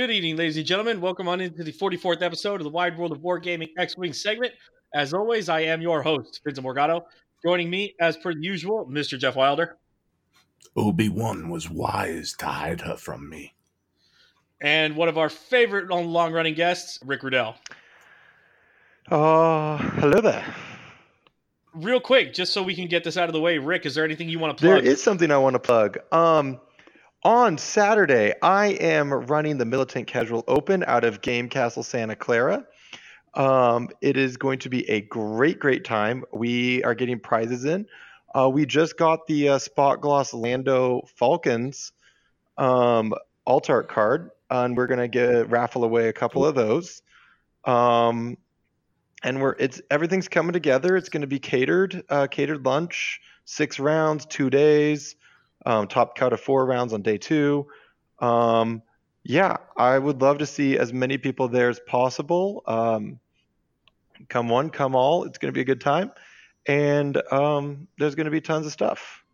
Good evening, ladies and gentlemen. Welcome on into the 44th episode of the Wide World of Wargaming X Wing segment. As always, I am your host, Vincent Morgado. Joining me, as per usual, Mr. Jeff Wilder. Obi Wan was wise to hide her from me. And one of our favorite long running guests, Rick Ruddell. Uh, hello there. Real quick, just so we can get this out of the way, Rick, is there anything you want to plug? There is something I want to plug. Um, on Saturday, I am running the Militant Casual Open out of Game Castle Santa Clara. Um, it is going to be a great, great time. We are getting prizes in. Uh, we just got the uh, Spot Gloss Lando Falcons um, alt art card, and we're gonna get raffle away a couple of those. Um, and we're it's everything's coming together. It's going to be catered, uh, catered lunch, six rounds, two days, um, top cut of four rounds on day two. Um, yeah, I would love to see as many people there as possible. Um, come one, come all. It's going to be a good time, and um, there's going to be tons of stuff.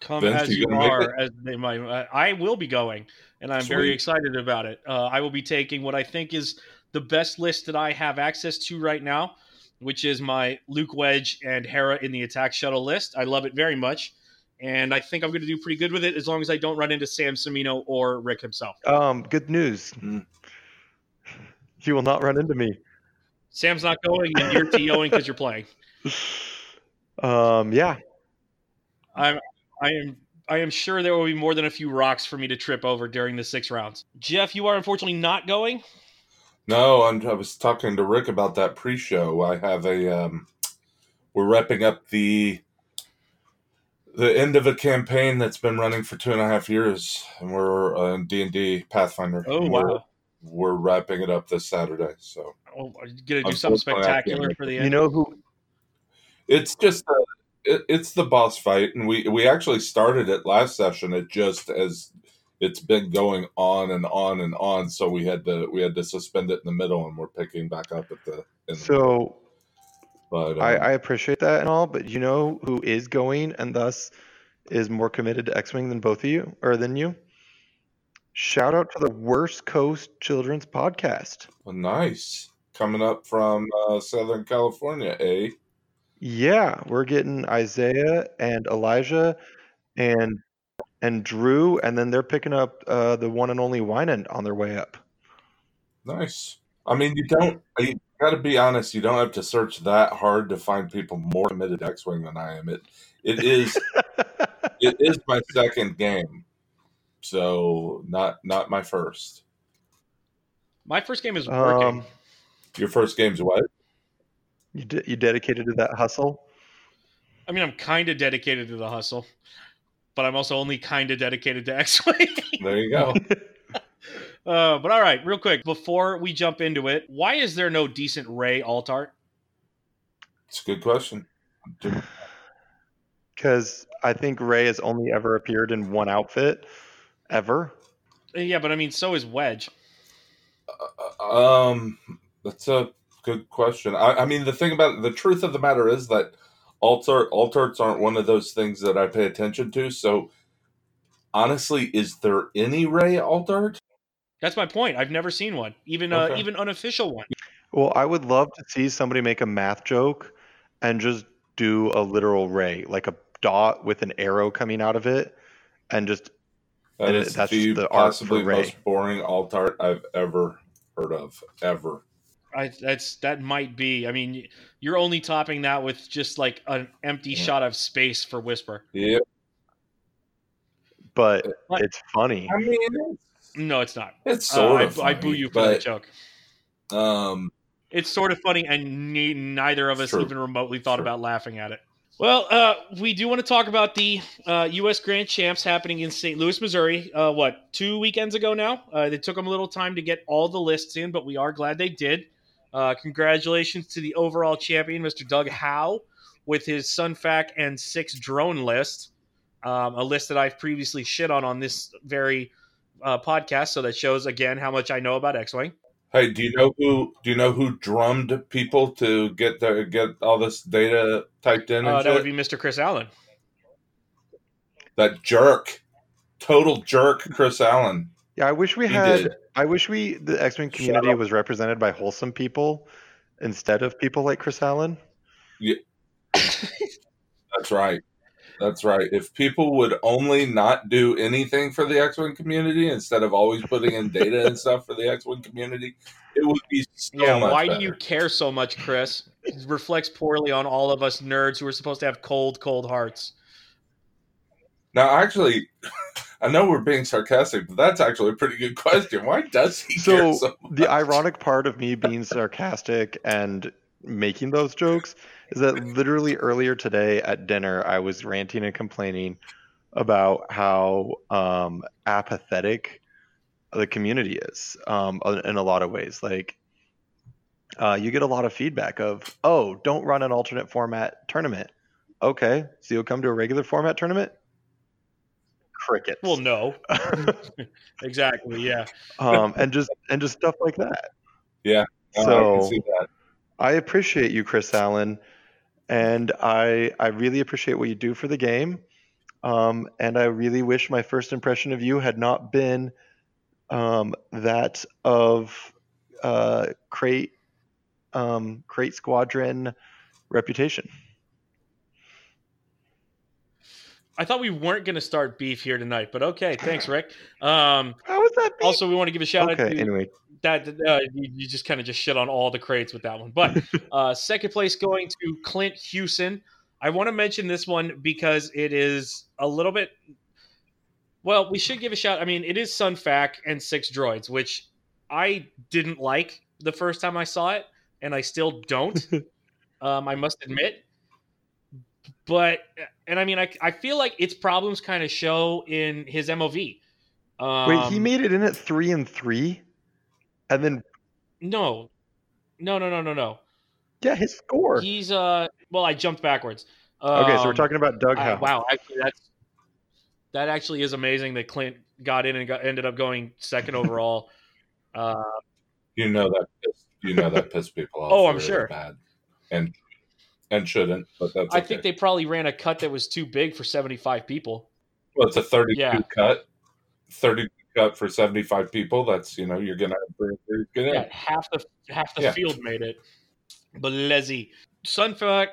Come Vince, as you you are, as they might. I will be going, and I'm very excited about it. Uh, I will be taking what I think is the best list that I have access to right now, which is my Luke Wedge and Hera in the attack shuttle list. I love it very much, and I think I'm going to do pretty good with it as long as I don't run into Sam Semino or Rick himself. Um, good news. You will not run into me. Sam's not going, and you're TOing because you're playing. Um, yeah, I'm I am I am sure there will be more than a few rocks for me to trip over during the six rounds. Jeff, you are unfortunately not going. No, I'm, I was talking to Rick about that pre-show. I have a. Um, we're wrapping up the the end of a campaign that's been running for two and a half years, and we're uh, in D and D Pathfinder. Oh And we're- wow! We're wrapping it up this Saturday, so Oh, are you gonna do something I can't spectacular for the end. you end? know who? it's just uh it, it's the boss fight, and we we actually started it last session. It just as it's been going on and on and on, so we had to we had to suspend it in the middle, and we're picking back up at the. In the So but I, um, I appreciate that and all, but you know who is going and thus is more committed to X-wing than both of you or than you? Shout out to the Worst Coast Children's Podcast. well, nice coming up from uh, Southern California, eh? Yeah, we're getting Isaiah and Elijah and and Drew, and then they're picking up uh, the one and only Winand on their way up. Nice. I mean, you don't. You got to be honest. You don't have to search that hard to find people more committed to X-wing than I am. It it is it is my second game, so not not my first. My first game is working. um, Your first game's what? you de- you dedicated to that hustle. I mean, I'm kind of dedicated to the hustle, but I'm also only kind of dedicated to X-wing. There you go. uh, but all right, real quick before we jump into it, why is there no decent Ray alt art? It's a good question. Because I think Ray has only ever appeared in one outfit, ever. Uh, Yeah, but I mean, so is Wedge. Um, that's a good question. I, I mean, the thing about the truth of the matter is that alt art alt arts aren't one of those things that I pay attention to. So, honestly, is there any Ray alt art? That's my point. I've never seen one, even uh, even unofficial one. Well, I would love to see somebody make a math joke and just do a literal ray, like a dot with an arrow coming out of it, and just That And is that's the the art possibly most boring alt art I've ever heard of. Ever. I, that's that might be. I mean, you're only topping that with just like an empty Yeah. shot of space for Whisper. Yep. but What? it's funny. I mean, it's, No, it's not. it's Uh, sort I, of. I boo you for that but, joke. Um, It's sort of funny, and ne- neither of us True. even remotely thought True. about laughing at it. Well, uh, we do want to talk about the uh, U.S. Grand Champs happening in St. Louis, Missouri. Uh, what two weekends ago now? Uh, it took them a little time to get all the lists in, but we are glad they did. Uh, congratulations to the overall champion, Mr. Doug Howe, with his Sunfac and six drone list, um, a list that I've previously shit on on this very uh, podcast. So that shows again how much I know about X-wing. Hey, do you know who? Do you know who drummed people to get the get all this data typed in? Uh, that shit? would be Mr. Chris Allen. that jerk. total jerk, Chris Allen. Yeah, I wish we He had. did. I wish we the X Men community was represented by wholesome people instead of people like Chris Allen. Yeah, that's right. That's right. If people would only not do anything for the X Wing community instead of always putting in data and stuff for the X Wing community, it would be so yeah, much why better. do you care so much, Chris? It reflects poorly on all of us nerds who are supposed to have cold, cold hearts. Now, actually, I know we're being sarcastic, but that's actually a pretty good question. Why does he care So so the ironic part of me being sarcastic and making those jokes is that literally earlier today at dinner I was ranting and complaining about how um, apathetic the community is um, in a lot of ways. Like uh, you get a lot of feedback of, "Oh, don't run an alternate format tournament." Okay, so you'll come to a regular format tournament. Crickets. Well, no, exactly. Yeah, um, and just and just stuff like that. Yeah, No, I So can see that. I appreciate you, Chris Allen, and I I really appreciate what you do for the game. Um, and I really wish my first impression of you had not been um, that of uh, crate um, crate squadron reputation. I thought we weren't going to start beef here tonight, but okay, thanks, Rick. Um, How was that? beat? also, we want to give a shout out okay. to Anyway, that. Uh, you, you just kind of just shit on all the crates with that one, but uh, second place going to Clint Hewson. I want to mention this one because it is a little bit. Well, we should give a shout. I mean, it is Sunfac and six droids, which I didn't like the first time I saw it, and I still don't. um, I must admit. But and I mean, I, I feel like its problems kind of show in his MOV. Um, wait, he made it in at three and three, and then no, no, no, no, no, no. yeah, his score. He's uh. Well, I jumped backwards. okay, so we're Um, talking about Doug I- Howe. wow, actually, that's that actually is amazing that Clint got in and got, ended up going second overall. uh, You know that piss, you know that pissed people off. Oh, I'm really sure. Bad, and and shouldn't, but that's. I okay. think they probably ran a cut that was too big for 75 people. Well, it's a thirty-two Yeah. cut, thirty cut for seventy-five people. That's you know you're gonna have three, three, get in. Yeah, half the half the Yeah. field made it. But Lezzy, Sunfac.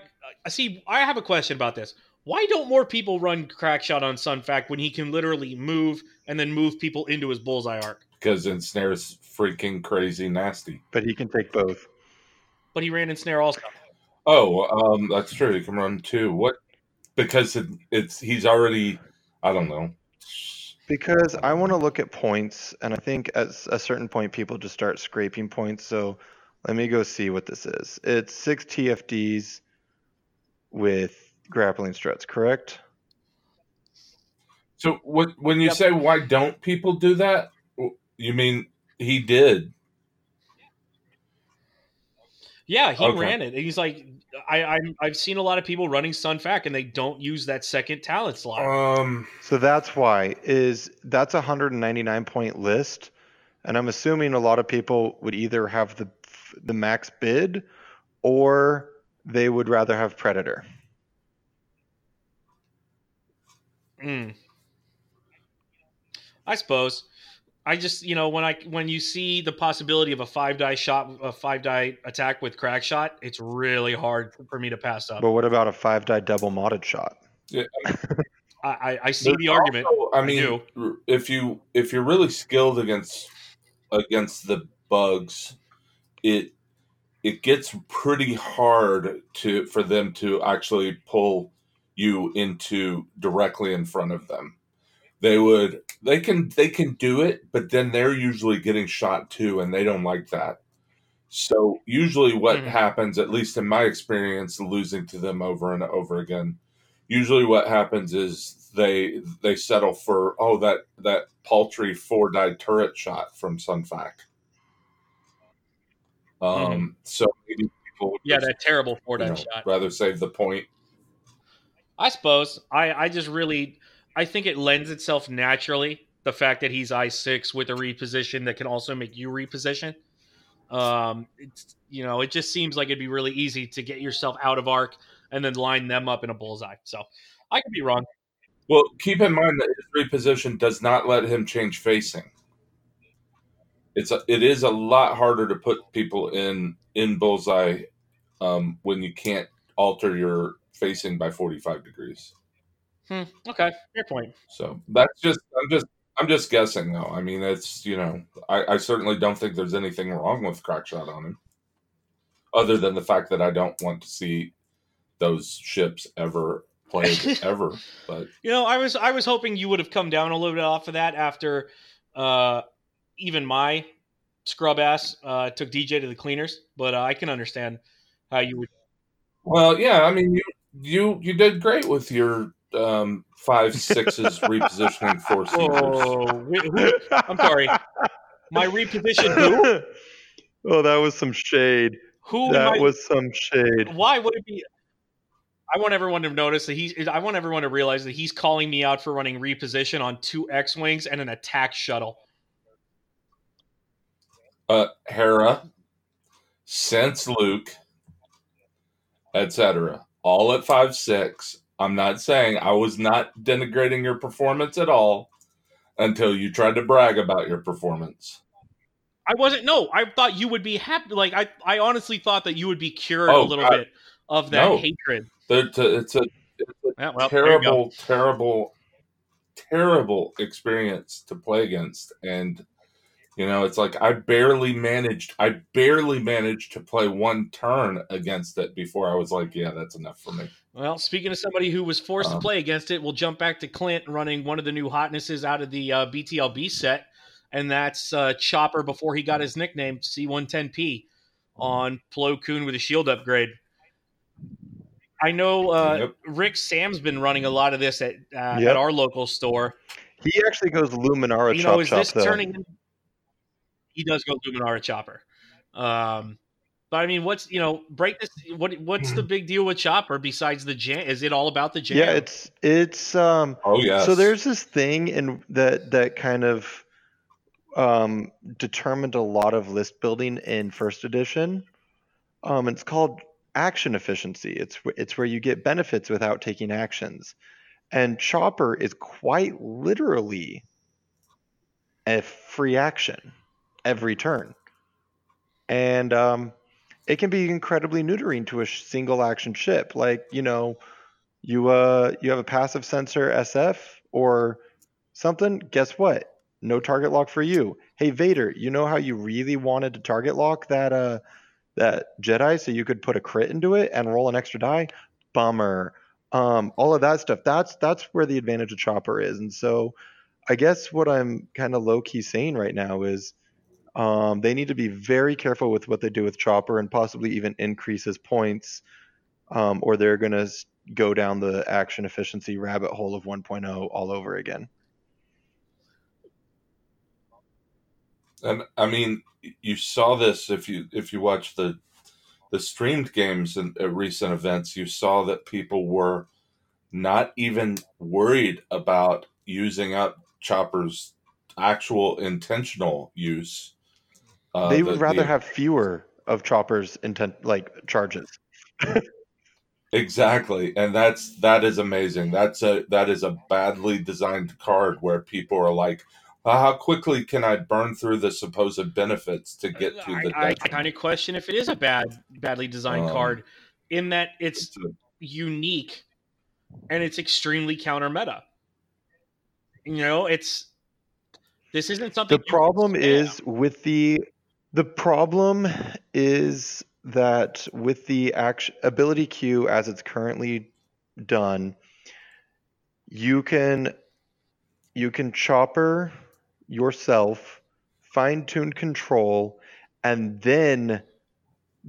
I see. I have a question about this. Why don't more people run crackshot on Sunfac when he can literally move and then move people into his bullseye arc? because ensnare's freaking crazy nasty. but he can take both. But he ran ensnare also. Oh, um, that's true. He can run two. What? Because it, it's he's already. I don't know. Because I want to look at points, and I think at a certain point, people just start scraping points. So let me go see what this is. It's six TFDs with grappling struts, correct? So what, when you Yep. say why don't people do that? You mean he did? Yeah, he Okay. ran it. He's like, I, I'm, I've seen a lot of people running Sunfac and they don't use that second talent slot. Um, So that's why is that's a 199 point list, and I'm assuming a lot of people would either have the the max bid, or they would rather have Predator. Mm. I suppose. I just, you know, when I when you see the possibility of a five die shot, a five die attack with crack shot, it's really hard for me to pass up. But what about a five die double modded shot? yeah, I, I, I see there's the argument. also- I I mean, if you if you're really skilled against against the bugs, it it gets pretty hard to for them to actually pull you into directly in front of them. They would they can they can do it, but then they're usually getting shot too, and they don't like that. So usually, what Mhm. happens, at least in my experience, losing to them over and over again, usually what happens is they they settle for oh that that paltry four die turret shot from Sunfac. Um, so maybe people would Yeah, just, that terrible four you die know, shot. rather save the point. I suppose. I, I just really I think it lends itself naturally the fact that he's I six with a reposition that can also make you reposition. Um, it's you know it just seems like it'd be really easy to get yourself out of arc and then line them up in a bullseye. So I could be wrong. Well, keep in mind that his reposition does not let him change facing. It's a, it is a lot harder to put people in in bullseye um, when you can't alter your facing by forty five degrees. Hmm, okay, fair point. So that's just I'm just I'm just guessing though. I mean, it's you know I, I certainly don't think there's anything wrong with crack shot on him, other than the fact that I don't want to see those ships ever played ever. But You know, I was I was hoping you would have come down a little bit off of that after uh, even my scrub ass uh, took DJ to the cleaners, but uh, I can understand how you would. well, yeah, I mean you you you did great with your um, five sixes repositioning four seaters. Oh, wh- who- I'm sorry. My reposition who? oh, that was some shade. Who That I- was some shade. why would it be I want everyone to notice that he's I want everyone to realize that he's calling me out for running reposition on two X-wings and an attack shuttle. uh, Hera, since Luke, etc. All at five six. I'm not saying I was not denigrating your performance at all until you tried to brag about your performance. I wasn't no, I thought you would be happy like I I honestly thought that you would be cured a Oh, little God. bit of that No. hatred. There- to- It's a, it's a Yeah, well, there you go. terrible, terrible, terrible experience to play against. And you know, it's like I barely managed. I barely managed to play one turn against it before I was like, "Yeah, that's enough for me." Well, speaking of somebody who was forced to Um, play against it, we'll jump back to Clint running one of the new hotnesses out of the uh, BTLB set, and that's uh, Chopper before he got his nickname C110P on Plo Koon with a shield upgrade. I know uh, Yep. Rick Sam's been running a lot of this at uh, Yep. at our local store. He actually goes Luminara you know, is this turning? in- He does go Luminara Chopper. Um, but I mean, what's you know, break this. What what's the big deal with Chopper besides the jam? Is it all about the jam? Yeah, it's it's um Oh yes. so there's this thing in that that kind of um determined a lot of list building in first edition. Um it's called action efficiency. It's it's where you get benefits without taking actions. And chopper is quite literally a free action every turn. And um it can be incredibly neutering to a single action ship. Like, you know, you uh you have a passive sensor SF or something, guess what? No target lock for you. Hey Vader, you know how you really wanted to target lock that uh that Jedi so you could put a crit into it and roll an extra die? Bummer. Um all of that stuff. That's that's where the advantage of chopper is. And so I guess what I'm kind of low key saying right now is um, they need to be very careful with what they do with Chopper and possibly even increase his points, um, or they're going to go down the action efficiency rabbit hole of 1.0 all over again. And I mean, you saw this if you if you watch the the streamed games and at recent events, you saw that people were not even worried about using up Chopper's actual intentional use. Uh, they the- would rather the- have fewer of Chopper's intent like charges. exactly, and that's that is amazing. That's a that is a badly designed card where people are like, "Uh, "How quickly can I burn through the supposed benefits to get to the?" I, I kind of question if it is a bad, badly designed Um, card, in that it's It's a- unique and it's extremely counter meta. You know, it's this isn't something. the problem is with the the problem is that with the action ability queue as it's currently done you can you can chopper yourself fine tune control and then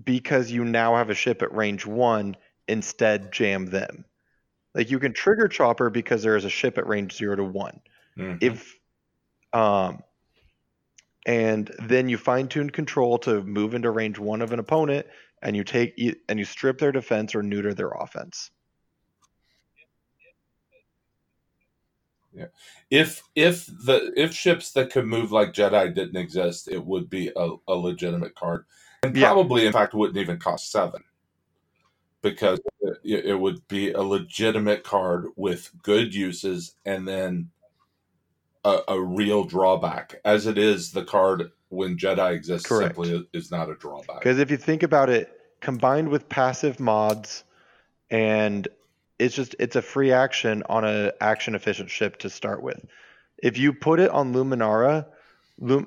because you now have a ship at range 1 instead jam them like you can trigger chopper because there is a ship at range 0 to 1 Mhm. if um and then you fine tune control to move into range one of an opponent and you take and you strip their defense or neuter their offense Yeah. if if the if ships that could move like Jedi didn't exist, it would be a, a legitimate card, and Yeah. probably in fact wouldn't even cost seven. because it, it would be a legitimate card with good uses and then a, a real drawback. As it is, the card when Jedi exists Correct. simply is not a drawback. Because if you think about it, combined with passive mods, and it's just it's a free action on a action efficient ship to start with. If you put it on Luminara, Lum,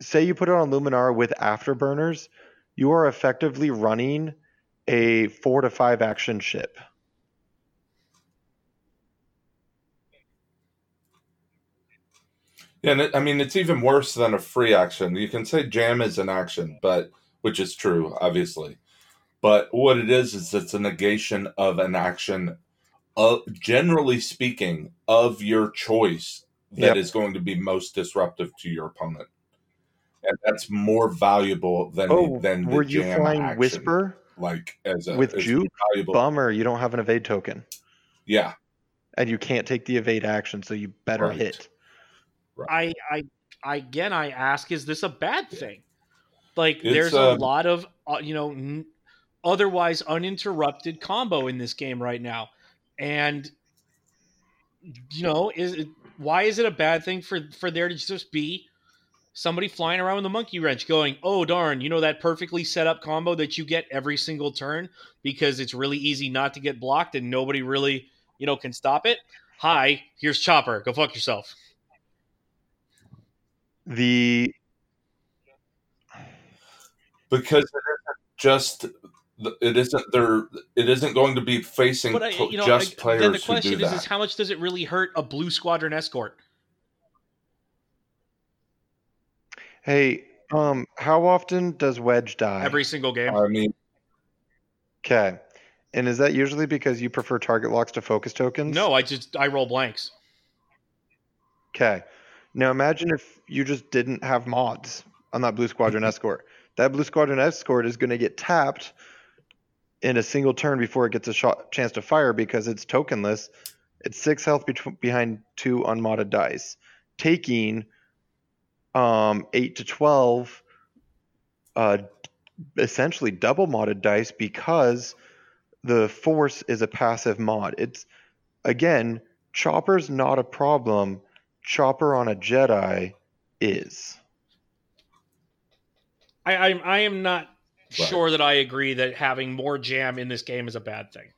say you put it on Luminara with afterburners, you are effectively running a four to five action ship. Yeah, and it, I mean it's even worse than a free action. You can say jam is an action, but which is true, obviously. But what it is is it's a negation of an action, of, generally speaking, of your choice that is Yep. going to be most disruptive to your opponent, and that's more valuable than Oh, than the were you jam flying action. Whisper Like as a with as Juke? valuable. Bummer, you don't have an evade token, Yeah, and you can't take the evade action, so you better Right. hit. I, I, I again, I ask, is this a bad thing? Like, It's, there's a um, lot of, uh, you know, n- otherwise uninterrupted combo in this game right now, and you know, is it, why is it a bad thing for for there to just be somebody flying around with a monkey wrench, going, "Oh darn, you know that perfectly set up combo that you get every single turn because it's really easy not to get blocked and nobody really, you know, can stop it." Hi, here's Chopper. Go fuck yourself. The because it isn't just it isn't there. It isn't going to be facing But I, pl- you know, just I- players then the who question do is, that. is how much does it really hurt a blue squadron escort hey, um, how often does Wedge die? every single game? I mean, Okay. And is that usually because you prefer target locks to focus tokens? no, I just I roll blanks. Okay. Now imagine if you just didn't have mods on that Blue Squadron Escort. That Blue Squadron Escort is going to get tapped in a single turn before it gets a shot, chance to fire because it's tokenless. It's six health bet- behind two unmodded dice, taking um, eight to twelve, uh, essentially double modded dice because the force is a passive mod. It's again, chopper's not a problem. Chopper on a Jedi is. I I, I am not Right. sure that I agree that having more jam in this game is a bad thing.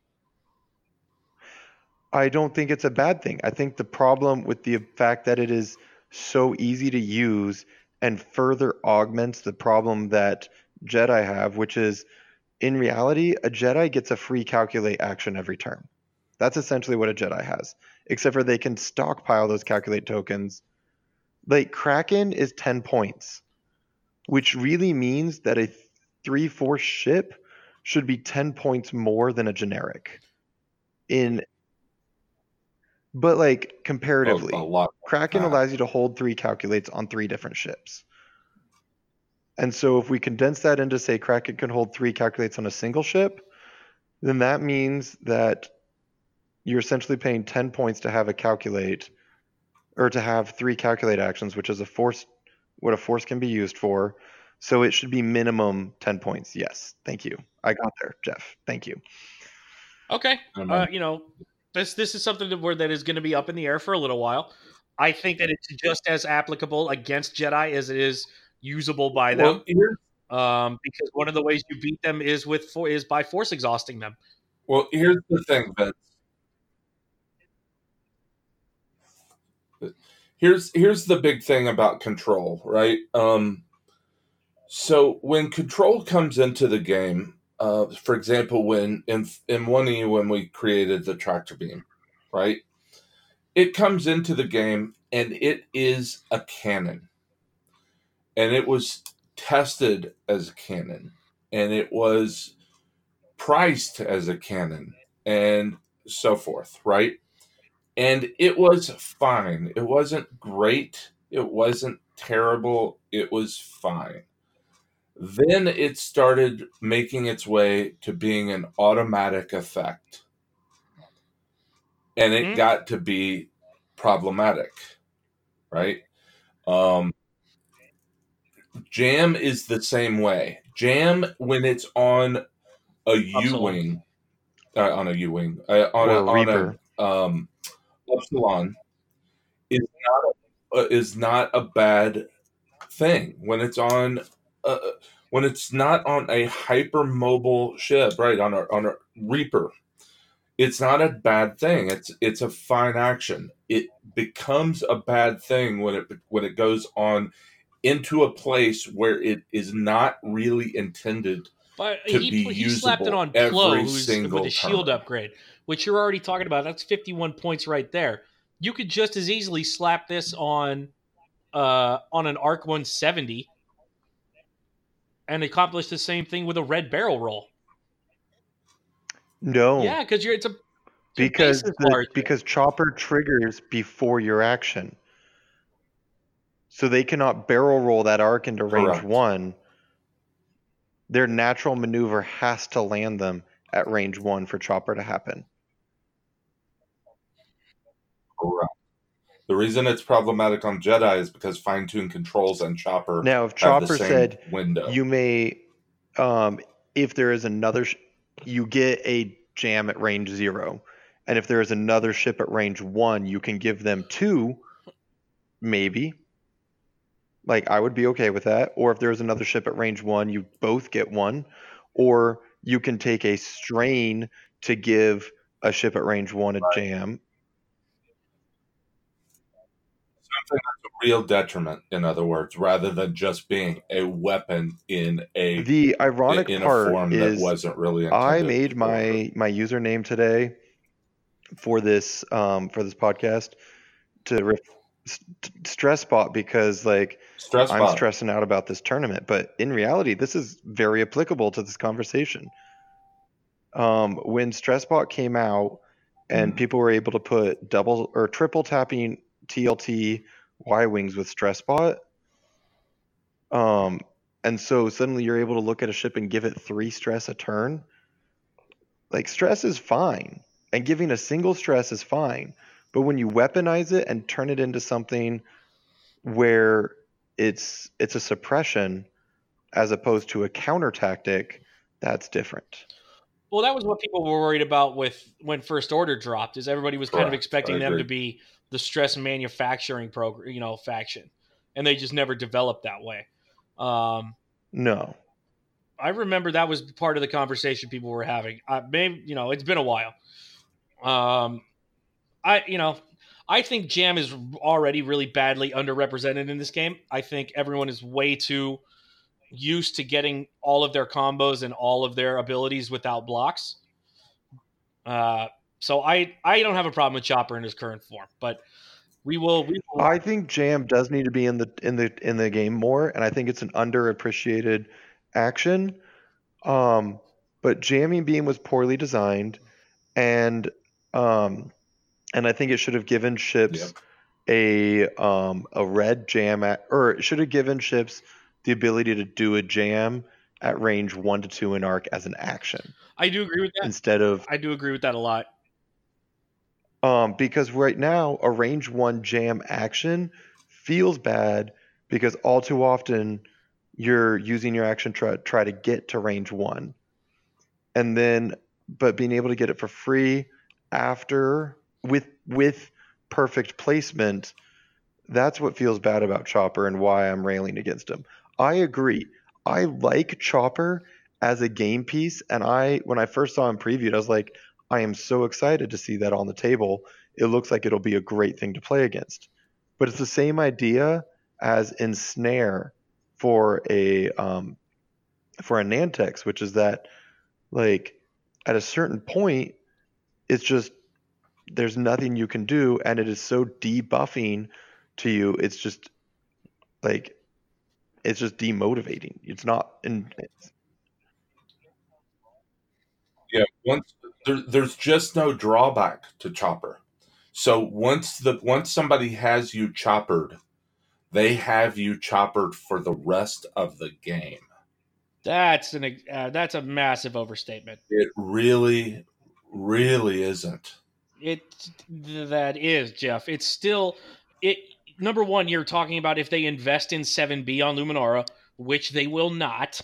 I don't think it's a bad thing. I think the problem with the fact that it is so easy to use and further augments the problem that Jedi have, which is in reality, a Jedi gets a free calculate action every turn. That's essentially what a Jedi has, except for they can stockpile those calculate tokens. Like Kraken is 10 points, which really means that a 3 4 ship should be 10 points more than a generic. In but like comparatively, a lot. Kraken Ah. allows you to hold three calculates on three different ships. And so if we condense that into say Kraken can hold three calculates on a single ship, then that means that you're essentially paying 10 points to have a calculate or to have three calculate actions, which is a force what a force can be used for. So it should be minimum 10 points. Yes. Thank you. I got there, Jeff. Thank you. Okay, Um, uh, you know, this this is something that where that is going to be up in the air for a little while. I think that it's just as applicable against Jedi as it is usable by them. well, um, because one of the ways you beat them is with for, is by force exhausting them. well, here's the thing, Vince. Here's here's the big thing about control, right? Um, so when control comes into the game, uh, for example, when in in one E when we created the tractor beam, right? It comes into the game and it is a cannon, and it was tested as a cannon, and it was priced as a cannon, and so forth, right? And it was fine. It wasn't great. It wasn't terrible. It was fine. Then it started making its way to being an automatic effect. And it Mhm. got to be problematic, right? Um, Jam is the same way. Jam, when it's on a U Wing, uh, on a U wing, uh, on, a, a on Reaper. a um, Epsilon is not a, uh, is not a bad thing when it's on uh, when it's not on a hypermobile ship, right? On a on a Reaper, it's not a bad thing. It's it's a fine action. It becomes a bad thing when it when it goes on into a place where it is not really intended But to he, be he slapped it usable on every Plo, single with a shield upgrade, which you're already talking about. That's 51 points right there. You could just as easily slap this on uh, on an Arc 170 and accomplish the same thing with a red barrel roll. No, Yeah, because you're it's a because base the- because chopper triggers before your action, so they cannot barrel roll that arc into range Correct. one. Their natural maneuver has to land them at range one for chopper to happen. The reason it's problematic on Jedi is because fine tuned controls and Chopper Now, if chopper said window. you may, um, if there is another, sh- you get a jam at range zero, and if there is another ship at range one, you can give them two, maybe. Like I would be okay with that. Or if there's another ship at range one, you both get one, or you can take a strain to give a ship at range one a jam. Something that's a real detriment, in other words, rather than just being a weapon in a The ironic in a part form is that wasn't really. I made my my username today for this um for this podcast to ref- st- stress bot because like stress I'm bot. stressing out about this tournament, but in reality, this is very applicable to this conversation. Um, when Stressbot came out and Mhm. people were able to put double or triple tapping TLT Y wings with Stressbot, um, and so suddenly you're able to look at a ship and give it three stress a turn. Like stress is fine, and giving a single stress is fine, but when you weaponize it and turn it into something where it's it's a suppression as opposed to a counter tactic, that's different. Well, that was what people were worried about with when First Order dropped. Is everybody was kind of expecting them to be the stress manufacturing program, you know, faction, and they just never developed that way. Um, No. I remember that was part of the conversation people were having. Uh, maybe you know, it's been a while. Um, I you know, I think Jam is already really badly underrepresented in this game. I think everyone is way too used to getting all of their combos and all of their abilities without blocks. Uh, so I I don't have a problem with Chopper in his current form, but we will we will I think Jam does need to be in the in the in the game more, and I think it's an underappreciated action. Um, but jamming beam was poorly designed, and um, and I think it should have given ships Yep. a um a red jam at, or it should have given ships the ability to do a jam at range one to two in arc as an action I do agree with that. instead of I do agree with that a lot. Um, because right now a range one jam action feels bad because all too often you're using your action try try to get to range one, and then but being able to get it for free after with with perfect placement, that's what feels bad about Chopper and why I'm railing against him. I agree. I like Chopper as a game piece, and I when I first saw him previewed, I was like, I am so excited to see that on the table. It looks like it'll be a great thing to play against. But it's the same idea as ensnare for a um, for a Nantex, which is that like at a certain point, it's just there's nothing you can do, and it is so debuffing to you. It's just like it's just demotivating. It's not and Yeah, once there, there's just no drawback to chopper. So once the once somebody has you choppered, they have you choppered for the rest of the game. That's an uh, that's a massive overstatement. It really, really isn't. It that is Jeff. It's still it. Number one, you're talking about if they invest in seven B on Luminara, which they will not,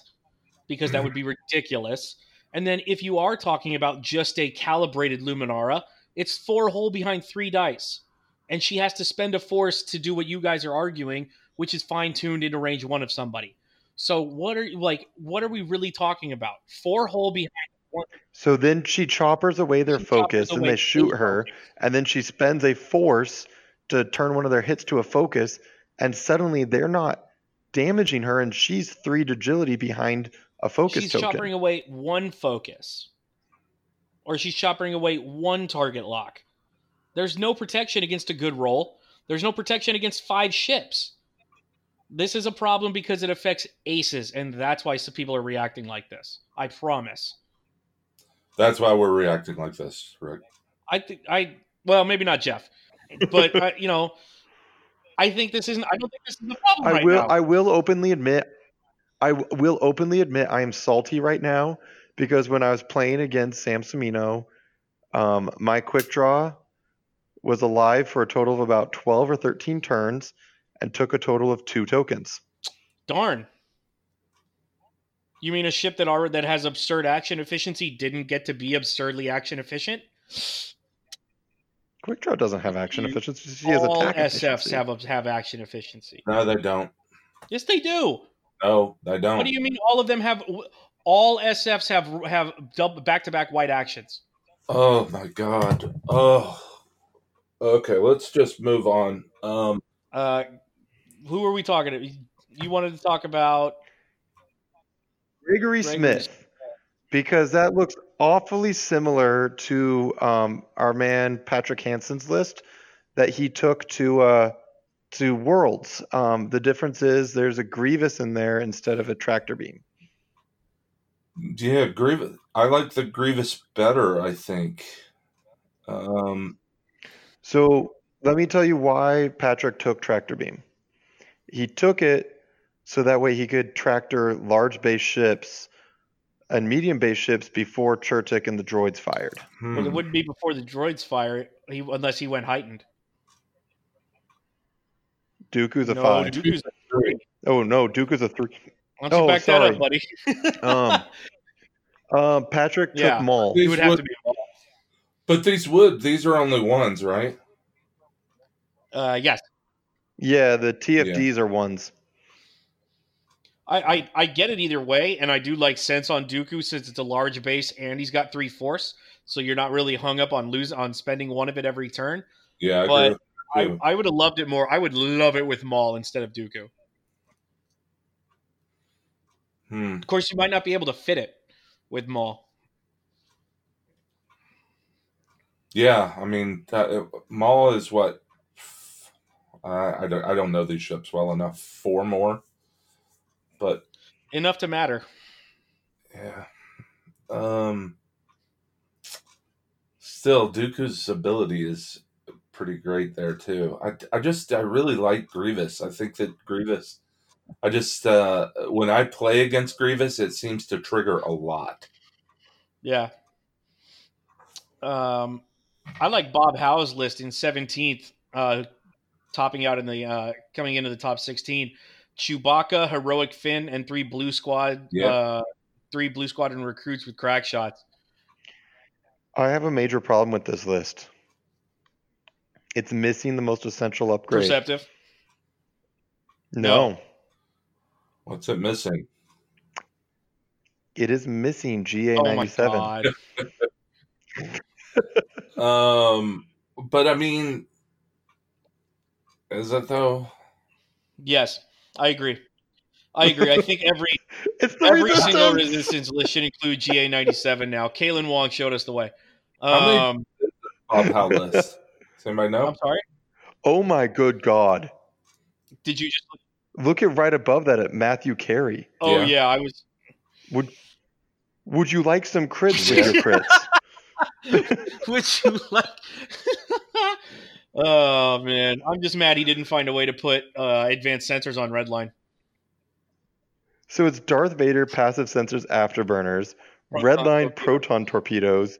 because that would be ridiculous. And then if you are talking about just a calibrated Luminara, it's four hull behind three dice. And she has to spend a force to do what you guys are arguing, which is fine tuned into range one of somebody. So what are you like what are we really talking about? Four hull behind one So then she choppers away their She focus and they shoot her, and then she spends a force to turn one of their hits to a focus, and suddenly they're not damaging her, and she's three agility behind a focus she's token. choppering away one focus. Or she's choppering away one target lock. There's no protection against a good roll. There's no protection against five ships. This is a problem because it affects aces, and that's why some people are reacting like this. I promise. That's why we're reacting like this, Rick. I think I well, maybe not Jeff, but uh, you know, I think this isn't. I don't think this is the problem I right will. now. I will openly admit. I w- will openly admit I am salty right now because when I was playing against Sam Semino, um, my quick draw was alive for a total of about twelve or thirteen turns, and took a total of two tokens. Darn. You mean a ship that already that has absurd action efficiency didn't get to be absurdly action efficient? Quick draw doesn't have action You- efficiency. She All attack SFs efficiency. have have action efficiency. No, they don't. Yes, they do. No, I don't. What do you mean? All of them have. All SFs have have double back to back white actions. Oh my god. Oh. Okay, let's just move on. Um Uh, who are we talking to? You wanted to talk about Gregory Gregory Smith, because that looks awfully similar to um, our man Patrick Hansen's list that he took to uh, to Worlds. Um, the difference is there's a Grievous in there instead of a tractor beam. yeah, Grievous I like the Grievous better, I think. Um So let me tell you why Patrick took tractor beam. He took it so that way he could tractor large base ships and medium base ships before Churtik and the droids fired. Well, it hmm. wouldn't be before the droids fire, he, unless he went heightened. Dooku's a no, five. Dooku's a Three. Oh no, Dooku's a three. Why don't you Oh, back that up, buddy? Um, um, Patrick took Yeah. Maul. he would have would- to be. But these would these are only ones, right? Uh, yes, Yeah, the TFDs are ones. I, I I get it either way, and I do like sense on Dooku since it's a large base and he's got three force, so you're not really hung up on lose on spending one of it every turn. Yeah, I But agree. I. I would have loved it more. I would love it with Maul instead of Dooku. Hmm. Of course, you might not be able to fit it with Maul. Yeah, I mean, that, Maul is what? I I don't I don't know these ships well enough. Four more, but Enough to matter. yeah. Um. Still, Dooku's ability is pretty great there too. I I just I really like Grievous. I think that Grievous. I just uh when I play against Grievous, it seems to trigger a lot. Yeah. Um, I like Bob Howe's list in 17th, uh, topping out in the uh, coming into the top 16. Chewbacca, Heroic Finn, and three Blue Squad, Yeah. uh, three Blue Squadron recruits with crack shots. I have a major problem with this list. It's missing the most essential upgrade. Perceptive. no, What's it missing? it is missing Oh GA97. Um, but I mean, is it though? yes, I agree. I agree. I think every it's the every single resistance. resistance list should include GA97 now. Kalen Wong showed us the way. How many- Um, Bob Howe list. Does anybody know? I'm sorry. Oh my good God. Did you just? Look at right above that at Matthew Carey. Oh Yeah. yeah, I was. Would would you like some crits with your crits? Would you like? oh man, I'm just mad he didn't find a way to put uh, advanced sensors on Redline. So it's Darth Vader passive sensors afterburners, Proton Redline torpedo. proton torpedoes,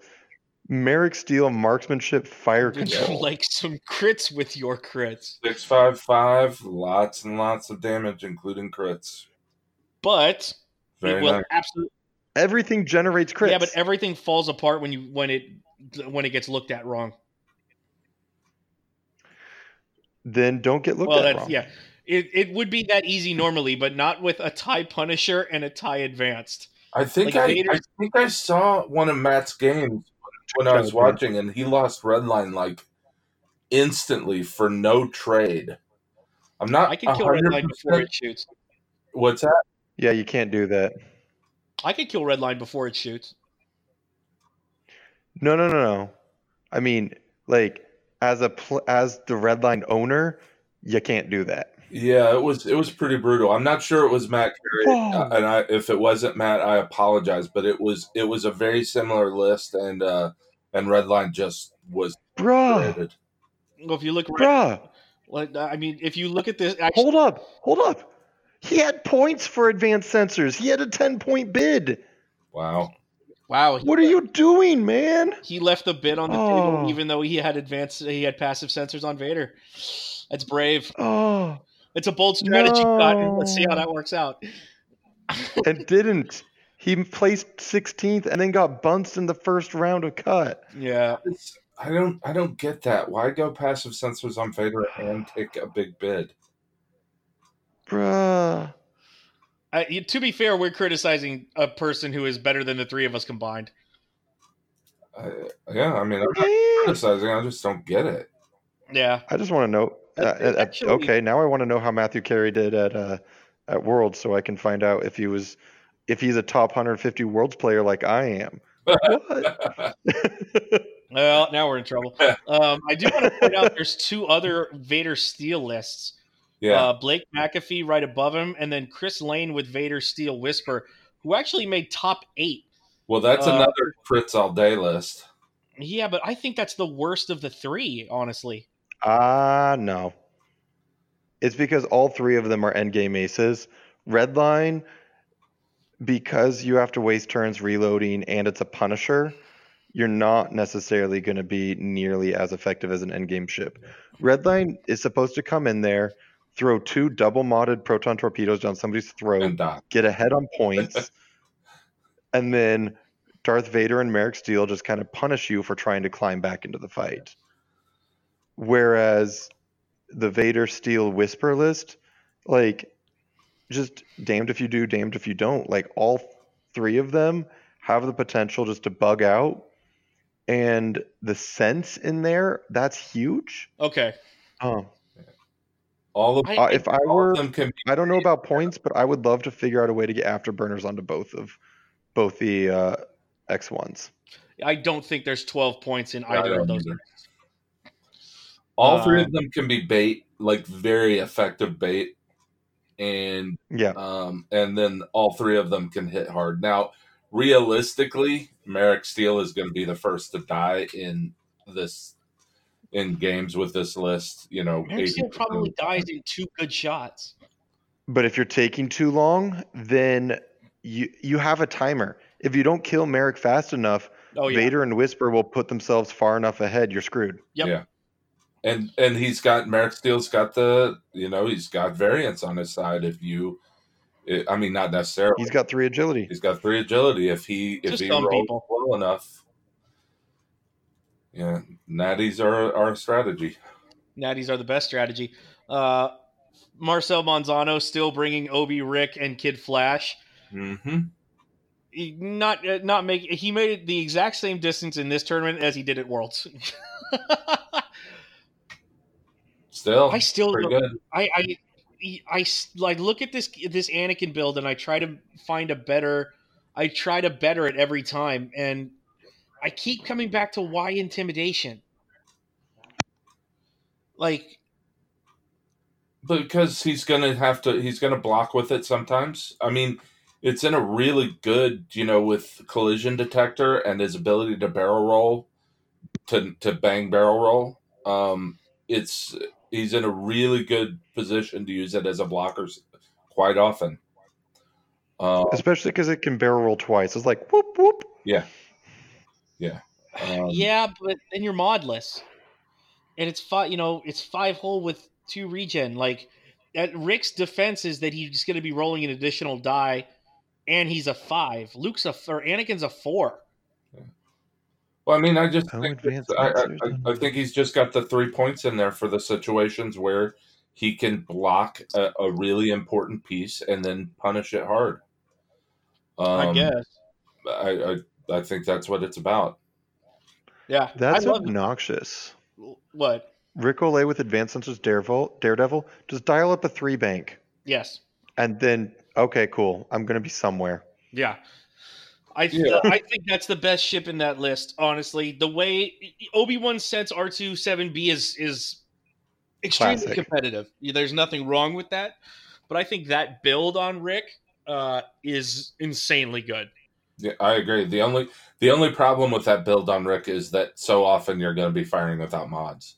Maarek Stele marksmanship fire Would you control. like some crits with your crits? Six five five, lots and lots of damage, including crits. But Very it will nice. absolutely Everything generates crits. Yeah, but everything falls apart when you when it when it gets looked at wrong. then don't get looked well, at that's wrong. yeah. It, it would be that easy normally, but not with a tie Punisher and a tie Advanced. I think Like I, I think I saw one of Matt's games when I was watching, and he lost Redline like instantly for no trade. I'm not. I can kill Redline before it shoots. What's that? Yeah, you can't do that. I could kill Redline before it shoots. No, no, no, no. I mean, like as a pl- as the Redline owner, you can't do that. Yeah, it was it was pretty brutal. I'm not sure it was Matt Carey, Whoa. uh, and I, if it wasn't Matt, I apologize. But it was it was a very similar list, and uh, and Redline just was Bruh, rated. Well, if you look, bruh, like, I mean, if you look at this, actually, hold up, hold up. He had points for advanced sensors. He had a 10 point bid. Wow. wow, he, What are you doing, man? he left the bid on the Oh. table, even though he had advanced, he had passive sensors on Vader. That's brave. Oh, It's a bold strategy, Scott. Let's see how that works out. and didn't. He placed 16th and then got bunched in the first round of cut. Yeah, It's, I don't I don't get that. Why go passive sensors on Vader and take a big bid? Bruh. I, to be fair, we're criticizing a person who is better than the three of us combined. I, yeah, I mean, I'm not criticizing. I just don't get it. Yeah, I just want to know. Uh, That's uh, actually- okay, now I want to know how Matthew Carey did at uh, at Worlds, so I can find out if he was if he's a top 150 Worlds player like I am. What? Well, now we're in trouble. Um, I do want to point out there's two other Vader Stele lists. yeah, Uh, Blake McAfee right above him, and then Chris Lane with Vader Stele Whisper, who actually made top eight. well, that's uh, another crits all day list. Yeah, but I think that's the worst of the three, honestly. Ah, no. It's because all three of them are endgame aces. Redline, because you have to waste turns reloading and it's a Punisher, you're not necessarily going to be nearly as effective as an endgame ship. Redline is supposed to come in there, throw two double modded proton torpedoes down somebody's throat, get ahead on points, and then Darth Vader and Maarek Stele just kind of punish you for trying to climb back into the fight. Whereas the Vader Stele Whisper list, like, just damned if you do, damned if you don't. Like, all three of them have the potential just to bug out. And the sense in there, that's huge. Okay. Um, all of, I- uh, if I all were of them can be I don't know about points, but I would love to figure out a way to get afterburners onto both of both the uh, X ones. I don't think there's 12 points in either of those. either. all three Um, of them can be bait, like very effective bait, and Yeah, um, and then all three of them can hit hard. Now, realistically, Maarek Stele is going to be the first to die in this in games with this list. You know, Maarek Stele probably of dies in two good shots. but if you're taking too long, then you you have a timer. If you don't kill Maarek fast enough, Oh, yeah. Vader and Whisper will put themselves far enough ahead. You're screwed. Yep. Yeah. And and he's got Maarek Stele's got the you know he's got variance on his side. If you, it, I mean, not necessarily. He's got three agility. He's got three agility. If he if Just he rolls people. well enough, yeah, natties are our strategy. Natties are the best strategy. Uh, Marcel Manzano still bringing Obi Rick and Kid Flash. Mm-hmm. He not uh, not make he made it the exact same distance in this tournament as he did at Worlds. Still, I still don't- good. I, I I like look at this this Anakin build and I try to find a better I try to better it every time and I keep coming back to why intimidation. Like because he's gonna have to. He's gonna block with it sometimes. I mean, it's in a really good, you know, with collision detector and his ability to barrel roll, to to bang barrel roll. Um, it's he's in a really good position to use it as a blocker quite often. Um, Especially because it can barrel roll twice. It's like whoop whoop. Yeah, yeah, um, yeah, but then you're modless. And it's five, you know, it's five hull with two regen. Like at Rick's defense is that he's going to be rolling an additional die and he's a five. Luke's a or Anakin's a four. Well, I mean, I just Oh, think advanced I, I. I- I think he's just got the three points in there for the situations where he can block a, a really important piece and then punish it hard. Um, I guess. I, I I think that's what it's about. Yeah, That's obnoxious. it. what. Ric Olié with advanced sensors Daredevil, Daredevil, just dial up a three bank, Yes. and then okay, cool. I'm gonna be somewhere. Yeah. I Yeah. I think that's the best ship in that list. Honestly, the way Obi Wan Sense R two seven B is is extremely Classic. competitive. There's nothing wrong with that, but I think that build on Rick uh, is insanely good. Yeah, I agree. The only the only problem with that build on Rick is that so often you're going to be firing without mods.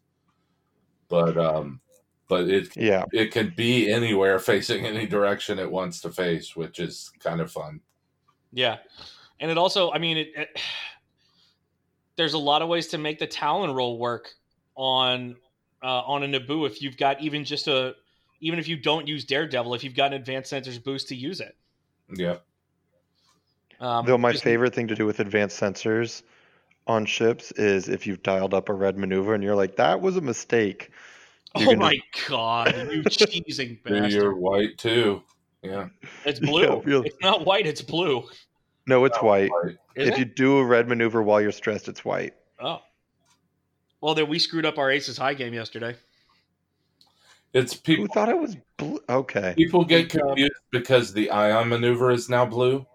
But um, but it Yeah, it can be anywhere facing any direction it wants to face, which is kind of fun. Yeah, and it also, I mean, it, it there's a lot of ways to make the Talon roll work on uh, on a Naboo if you've got even just a even if you don't use Daredevil, if you've got an advanced sensors boost to use it. Yeah. Um, though my just- favorite thing to do with advanced sensors on ships is if you've dialed up a red maneuver and you're like, that was a mistake. you Oh can my god, you cheesing You're white too. Yeah. It's blue. really. It's not white. It's blue. No, it's white. White. If it? you do a red maneuver while you're stressed, it's white. Oh. Well, then we screwed up our Aces High game yesterday. It's Who people thought it was blue? Okay. people get confused because the ion maneuver is now blue.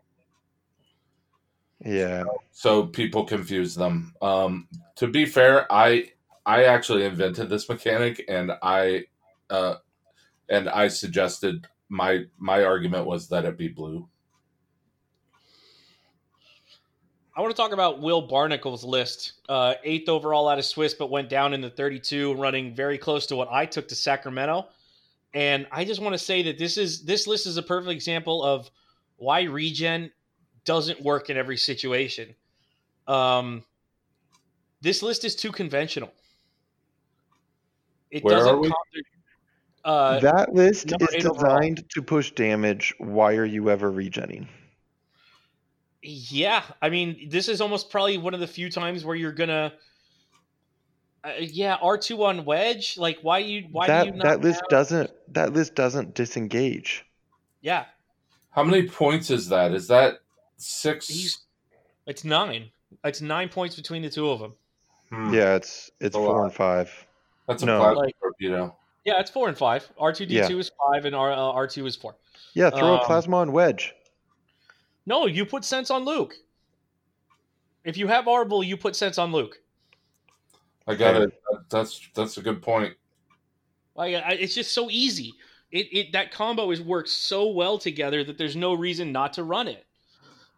Yeah. so people confuse them. Um, to be fair, I I actually invented this mechanic, and I uh, and I suggested my my argument was that it be blue. I want to talk about Will Barnacle's list. Uh, eighth overall out of Swiss, but went down in the 32, running very close to what I took to Sacramento. And I just want to say that this is this list is a perfect example of why regen doesn't work in every situation. Um, this list is too conventional. It Where doesn't. are we? Uh, that list is eight overall. designed to push damage. Why are you ever regenning? Yeah, I mean, this is almost probably one of the few times where you're gonna, uh, yeah, R two on wedge. Like, why you? Why that do you not? that list have- doesn't that list doesn't disengage. Yeah, How many points is that? Is that six? he's. It's nine. It's nine points between the two of them. Hmm, Yeah, it's it's four lot. and five. that's a no. plasma Like- torpedo. Yeah, it's four and five. R two D two is five, and R uh, R two is four. Yeah, throw Um, a plasma on wedge. No, you put sense on Luke. If you have Arvel, you put sense on Luke. I got it. That's that's a good point. Like, it's just so easy. It, it that combo is works so well together that there's no reason not to run it.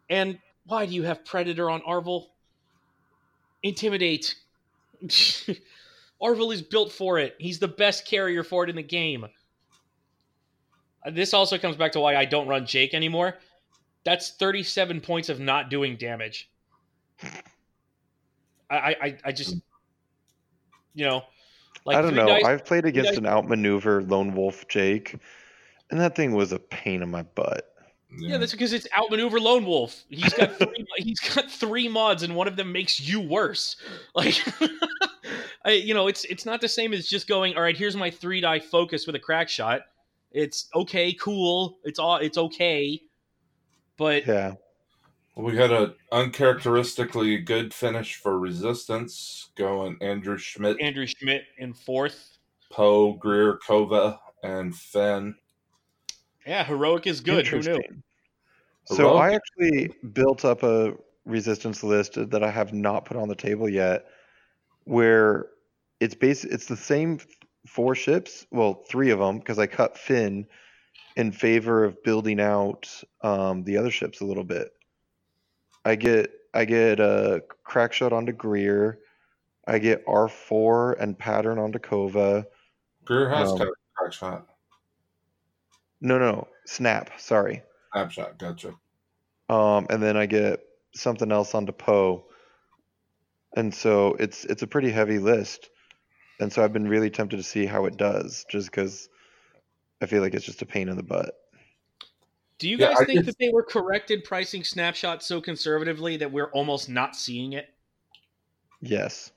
And why do you have Predator on Arvel? Intimidate. Arvel is built for it. He's the best carrier for it in the game. Uh, This also comes back to why I don't run Jake anymore. That's 37 points of not doing damage. I I, I- I just you know like I don't know. dice- I've played against dice- an outmaneuver lone wolf Jake, and that thing was a pain in my butt. Yeah, that's because it's outmaneuver Lone Wolf. He's got three, he's got three mods, and one of them makes you worse. Like, I, you know, it's it's not the same as just going. All right, here's my three die focus with a crack shot. It's okay, cool. It's all it's okay, but Yeah. We had a uncharacteristically good finish for resistance, going Andrew Schmidt, Andrew Schmidt in fourth. Poe, Greer, Kova, and Finn. Yeah, heroic is good. Who knew? Interesting. So I actually built up a resistance list that I have not put on the table yet, where it's basic. It's the same four ships. Well, three of them because I cut Finn in favor of building out um, the other ships a little bit. I get I get a crack shot onto Greer. I get R four and pattern onto Kova. Greer has Um, crack shot. No, no, snap. Sorry. Snapshot, gotcha. um, and then I get something else onto Poe, and so it's it's a pretty heavy list, and so I've been really tempted to see how it does, just because I feel like it's just a pain in the butt. Do you Yeah, guys I think just- that they were correct in pricing Snapshot so conservatively that we're almost not seeing it? yes.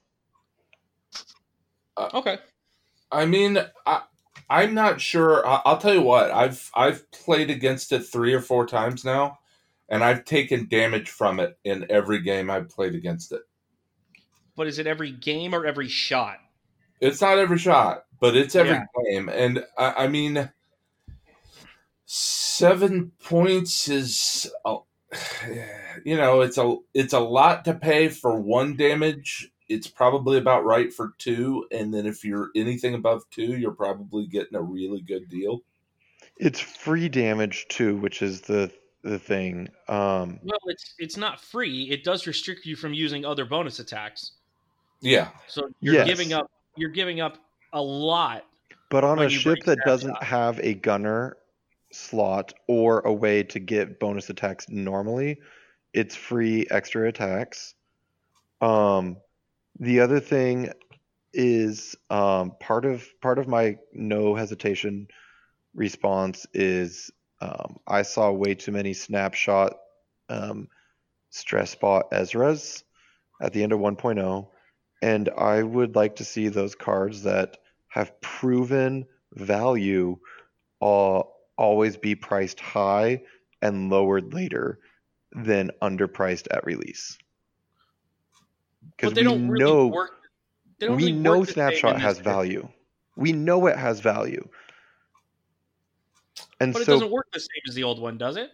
Uh, okay. I mean, I, I'm not sure. I, I'll tell you what. I've I've played against it three or four times now, and I've taken damage from it in every game I've played against it. But is it every game or every shot? It's not every shot, but it's every Yeah. game. And I, I mean, seven points is, a, you know, it's a it's a lot to pay for one damage. It's probably about right for two, and then if you're anything above two, you're probably getting a really good deal. It's free damage too, which is the the thing. Um, Well, it's it's not free. It does restrict you from using other bonus attacks. Yeah, So you're Yes. giving up you're giving up a lot. but on a ship that doesn't have a gunner slot or a way to get bonus attacks normally, it's free extra attacks. Um, the other thing is um, part of part of my no hesitation response is um, I saw way too many snapshot um, stress bot Ezra's at the end of 1.0, and I would like to see those cards that have proven value uh, always be priced high and lowered later than underpriced at release. Because they we don't really know work they don't we really know work the same in snapshot has game. value. We know it has value. And But it doesn't work the same as the old one, does it?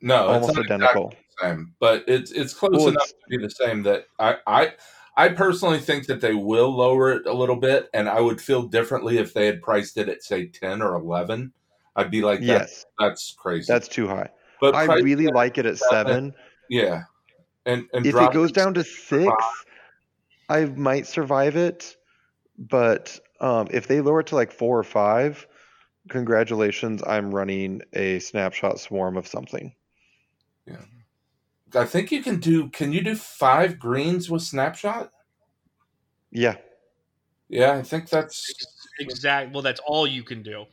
no, almost it's not identical. exactly the same, but it's it's close Well, enough it's- to be the same. That I I I personally think that they will lower it a little bit, and I would feel differently if they had priced it at say ten or eleven. I'd be like, that, yes, that's crazy. that's too high. but I really like it at seven. yeah, and and If it goes down to six, I might survive it. But um, if they lower it to like four or five, congratulations, I'm running a snapshot swarm of something. I think you can do. Can you do five greens with snapshot? Yeah, Yeah, I think that's Exact. Well, that's all you can do.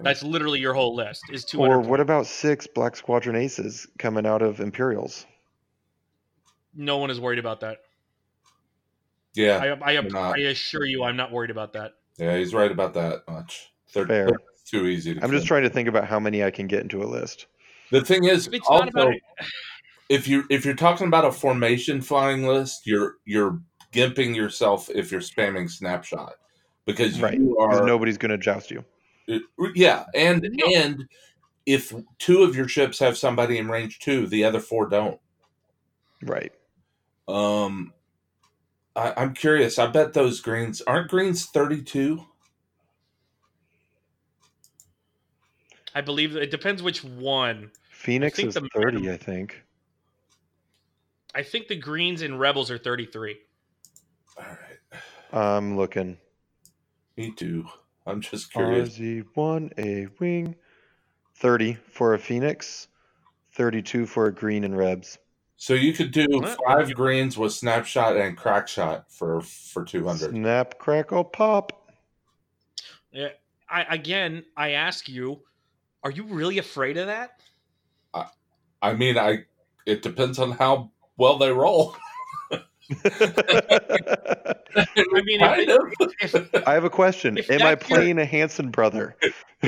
That's literally your whole list. Is two or what about six Black Squadron aces coming out of Imperials? No one is worried about that. yeah, I I, not. I assure you, I'm not worried about that. yeah. He's right about that much. They're, Fair. they're too easy to. I'm just trying to think about how many I can get into a list. The thing is, also, if you if you're talking about a formation flying list, you're you're gimping yourself if you're spamming snapshot because right. you are nobody's going to joust you. Uh, yeah, and no. and if two of your ships have somebody in range two, the other four don't. Right. Um, I, am curious. I bet those greens aren't greens 32. I believe it depends which one. Phoenix think is the 30, I think. I think the greens and rebels are 33. All right, I'm looking. me too. I'm just curious. RZ1, a wing. 30 for a Phoenix. 32 for a green and Rebs. So you could do Well, five greens with snapshot and crack shot for for two hundred. Snap, crackle, pop. Yeah. I again, I ask you, are you really afraid of that? I I mean, I it depends on how well they roll. I mean, Kind if, if, I have a question. Am I that's your- playing a Hanson brother?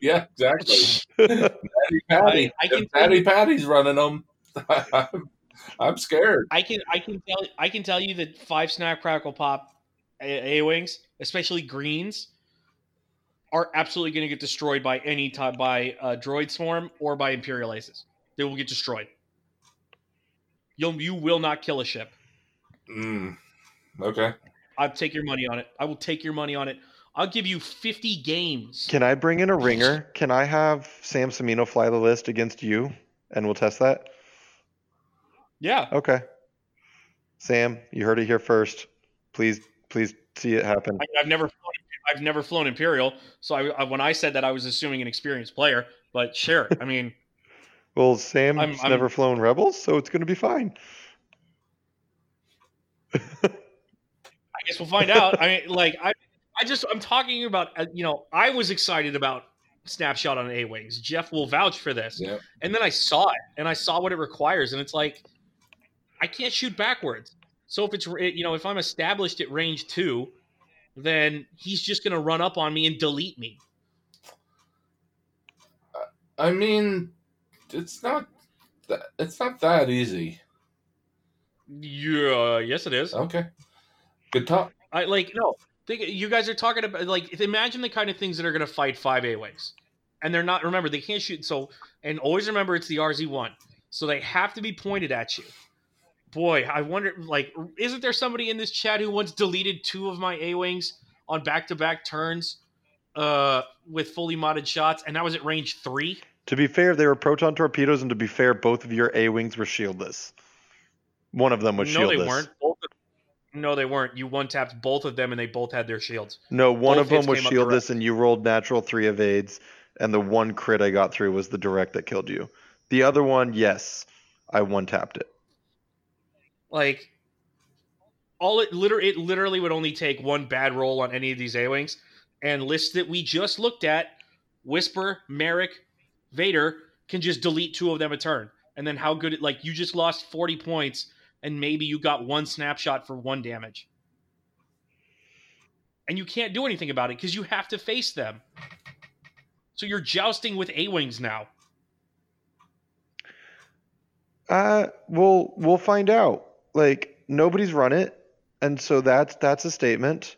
yeah, exactly. Patty Patty, I- I can if Patty Patty's running them. I'm, I'm scared. I can I can tell I can tell you that five snap crackle pop A wings, especially greens, are absolutely going to get destroyed by any time by uh, droid swarm or by imperial aces. They will get destroyed. You'll you will not kill a ship. Mm, okay. I'll take your money on it. I will take your money on it. I'll give you 50 games. Can I bring in a ringer? Can I have Sam Semino fly the list against you? And we'll test that? Yeah. Okay. Sam, you heard it here first. Please, please see it happen. I, I've never flown, I've never flown Imperial, so I, I, when I said that, I was assuming an experienced player. But sure, I mean, Well, Sam's I'm- I'm- never flown Rebels, so it's going to be fine. I guess we'll find out. I mean, like I, I just I'm talking about. uh, You know, I was excited about snapshot on A wings. Jeff will vouch for this. Yeah. And then I saw it, and I saw what it requires, and it's like I can't shoot backwards. So if it's you know if I'm established at range two, then he's just going to run up on me and delete me. I mean, it's not that it's not that easy. Yeah, yes, it is. Okay, good talk. I like no. Think, you guys are talking about like imagine the kind of things that are going to fight five A wings, and they're not. Remember, they can't shoot. So and always remember it's the RZ one, so they have to be pointed at you. Boy, I wonder. Like, isn't there somebody in this chat who once deleted two of my A wings on back to back turns, uh, with fully modded shots, and that was at range three? To be fair, they were proton torpedoes, and to be fair, both of your A wings were shieldless. One of them was no, shieldless. they weren't. Both of- no, they weren't. You one tapped both of them, and they both had their shields. No, one Both of them was shieldless, and you rolled natural three evades, and the one crit I got through was the direct that killed you. The other one, yes, I one tapped it. Like all it literally it literally would only take one bad roll on any of these A wings, and lists that we just looked at, Whisper, Maarek, Vader can just delete two of them a turn, and then how good it like you just lost forty points, and maybe you got one snapshot for one damage, and you can't do anything about it because you have to face them. So you're jousting with A wings now. Uh, we'll we'll find out. Like nobody's run it, and so that's that's a statement,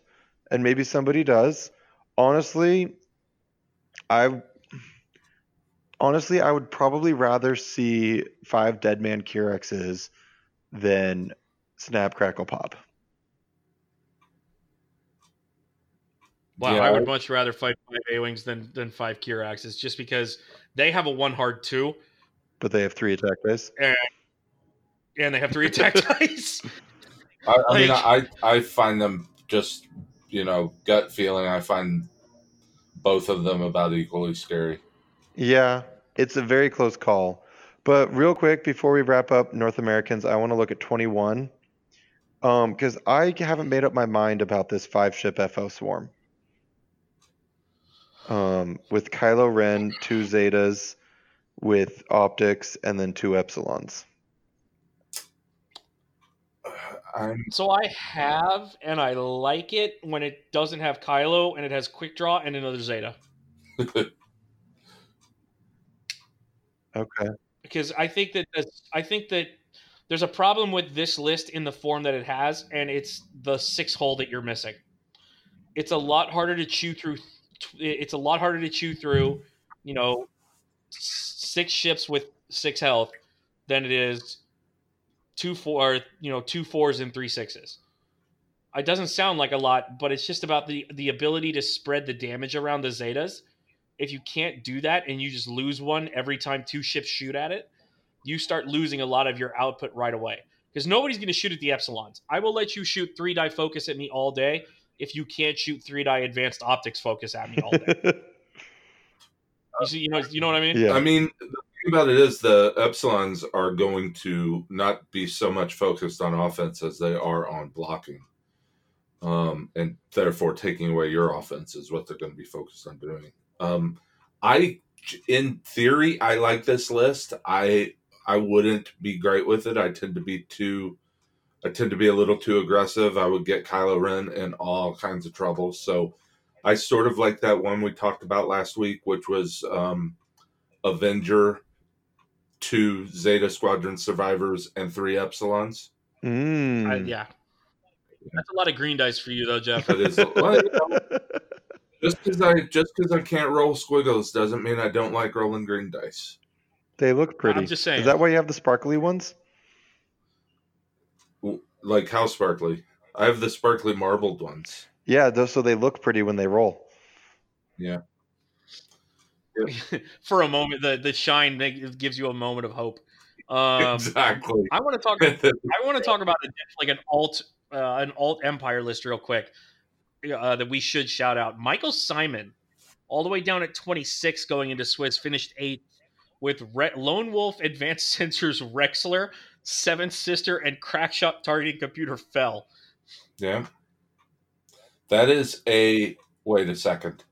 and maybe somebody does. Honestly, I honestly I would probably rather see five Dead Man Curexes than Snap Crackle Pop. Wow, Yeah, I would much rather fight five A wings than than five Kiraxes, just because they have a one hard two But they have three attack base. and they have three attack dice. I, I mean, I I find them just you know gut feeling. I find both of them about equally scary. Yeah, it's a very close call. But real quick, before we wrap up North Americans, I want to look at 21. Um, because I haven't made up my mind about this five ship FO swarm. Um, with Kylo Ren, two Zetas, with optics, and then two Epsilons. I'm so I have and I like it when it doesn't have Kylo and it has quick draw and another Zeta. Okay. Because I think that I think that there's a problem with this list in the form that it has, and it's the six hull that you're missing. It's a lot harder to chew through. It's a lot harder to chew through, you know, six ships with six health than it is two four, you know, two fours and three sixes. It doesn't sound like a lot, but it's just about the the ability to spread the damage around the zetas. If you can't do that and you just lose one every time two ships shoot at it, you start losing a lot of your output right away. Because nobody's going to shoot at the epsilons. I will let you shoot three die focus at me all day if you can't shoot three die advanced optics focus at me all day. you see, you know, you know what I mean? yeah. I mean, the thing about it is the Epsilons are going to not be so much focused on offense as they are on blocking. Um, and therefore taking away your offense is what they're going to be focused on doing. Um, I, in theory, I like this list. I, I wouldn't be great with it. I tend to be too, I tend to be a little too aggressive. I would get Kylo Ren in all kinds of trouble. So I sort of like that one we talked about last week, which was, um, Avenger, two Zeta Squadron survivors, and three Epsilons. Mm. I, yeah. That's a lot of green dice for you, though, Jeff. That is well, you know, just because I just because I can't roll squiggles doesn't mean I don't like rolling green dice. They look pretty. I'm just saying. Is that why you have the sparkly ones? Like how sparkly? I have the sparkly marbled ones. Yeah, those, so they look pretty when they roll. for a moment, the the shine make, gives you a moment of hope. Um, exactly. I want to talk. I want to talk about a, like an alt uh, an alt empire list real quick uh, that we should shout out. Michael Simon, all the way down at 26 going into Swiss, finished eighth with Re- Lone Wolf Advanced Sensors Rexler, Seventh Sister, and Crackshot Targeting Computer Fel. yeah. That is a wait a second.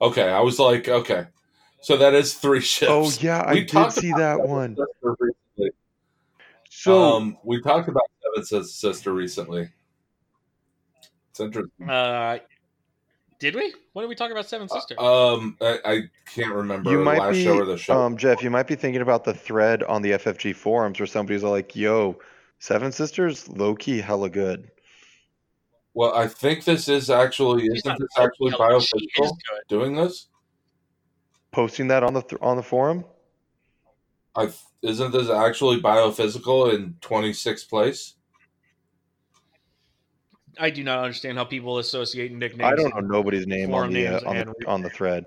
Okay, I was like, okay. So that is three ships. Oh yeah, I We did see that Seven one. Recently. So um, we talked about Seven Sis- Sister recently. It's interesting. Uh, did we? When did we talk about Seven Sister? Um, I, I can't remember you the might last be, show or the show. um, Jeff. You might be thinking about the thread on the FFG forums where somebody's like, "Yo, Seven Sisters, low key, hella good." well, I think this is actually She's isn't this actually good, She biophysical doing this? Posting that on the th- on the forum. I th- isn't this actually biophysical in twenty sixth place? I do not understand how people associate nicknames. I don't know nobody's name on the uh, names on the on the thread.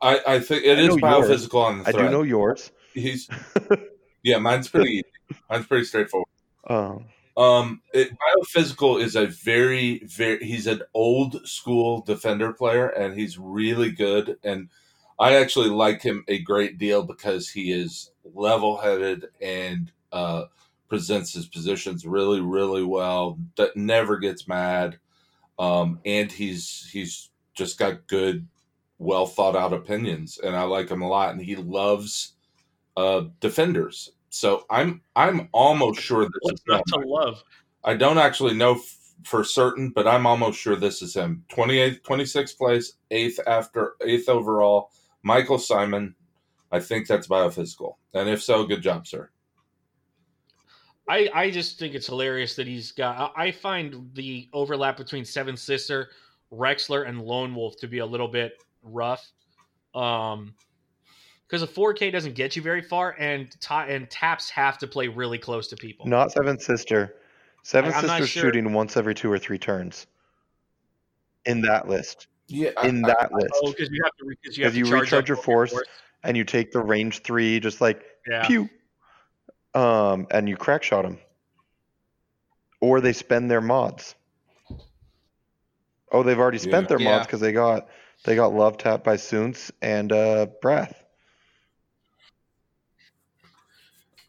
I, I think it I is know yours. biophysical on the I thread. do know yours. He's yeah, mine's pretty easy. Mine's pretty straightforward. Um, Um, it, biophysical is a very, very. He's an old school defender player, and he's really good. And I actually like him a great deal because he is level headed and uh, presents his positions really, really well. That never gets mad, um, and he's he's just got good, well thought out opinions, and I like him a lot. And he loves uh, defenders. So I'm I'm almost sure this What's is not him. to love? I don't actually know f- for certain, but I'm almost sure this is him. 28th, 26th place, eighth after eighth overall. Michael Simon. I think that's biophysical, and if so, good job, sir. I, I just think it's hilarious that he's got. I I find the overlap between Seven Sister, Rexler, and Lone Wolf to be a little bit rough. Um, because a 4K doesn't get you very far, and ta- and taps have to play really close to people. not Seven Sister. Seven I- I'm Sisters sure. shooting once every two or three turns. In that list. Yeah, In that list. Oh, because you have to because you have 'Cause to you charge recharge your all force, and you take the range three, just like Yeah. pew, um, and you crack shot them, or they spend their mods. Oh, they've already spent Yeah. their mods Yeah. because they got they got love tap by Soonts and uh, Brath.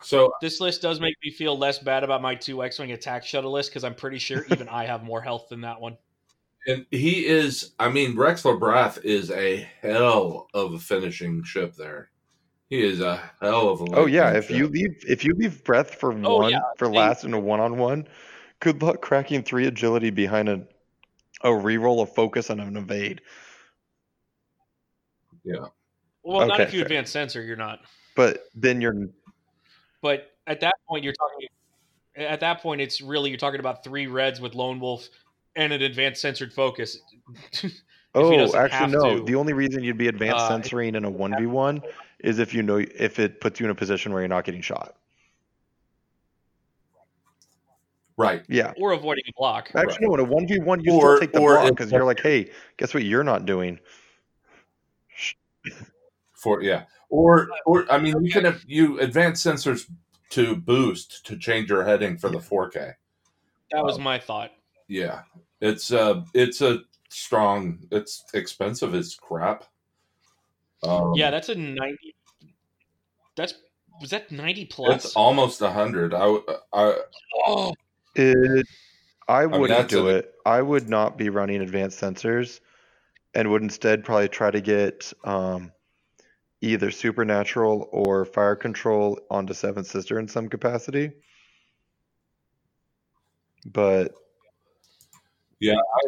So This uh, list does make me feel less bad about my two X-wing attack shuttle list because I'm pretty sure even I have more health than that one. and he is. I mean, Rexler Brath is a hell of a finishing ship. There, he is a hell of a. Oh yeah, late-game if you leave if you leave Brath for Oh, one yeah, for last in a one on one, good luck cracking three agility behind a a reroll of focus and an evade. Yeah. Well, not if you fair. advance sensor, you're not. But then you're But at that point, you're talking. At that point, it's really you're talking about three reds with Lone Wolf and an advanced censored focus. Oh, actually, no. to, The only reason you'd be advanced uh, censoring in a one v one is if you know if it puts you in a position where you're not getting shot. right. Yeah. or avoiding a block. Actually, no. In a one v one, you Or- still take the block because you're like, hey, guess what? You're not doing. For yeah, or or I mean, you can have you advance sensors to boost to change your heading for the 4K. That was my thought. Yeah, it's uh it's a strong. It's expensive as crap. Um, yeah, that's a ninety. That's was that ninety plus? it's almost a hundred. I. oh, It, I wouldn't that's do a- it. I would not be running advanced sensors, and would instead probably try to get um, either supernatural or fire control onto Seven Sister in some capacity. But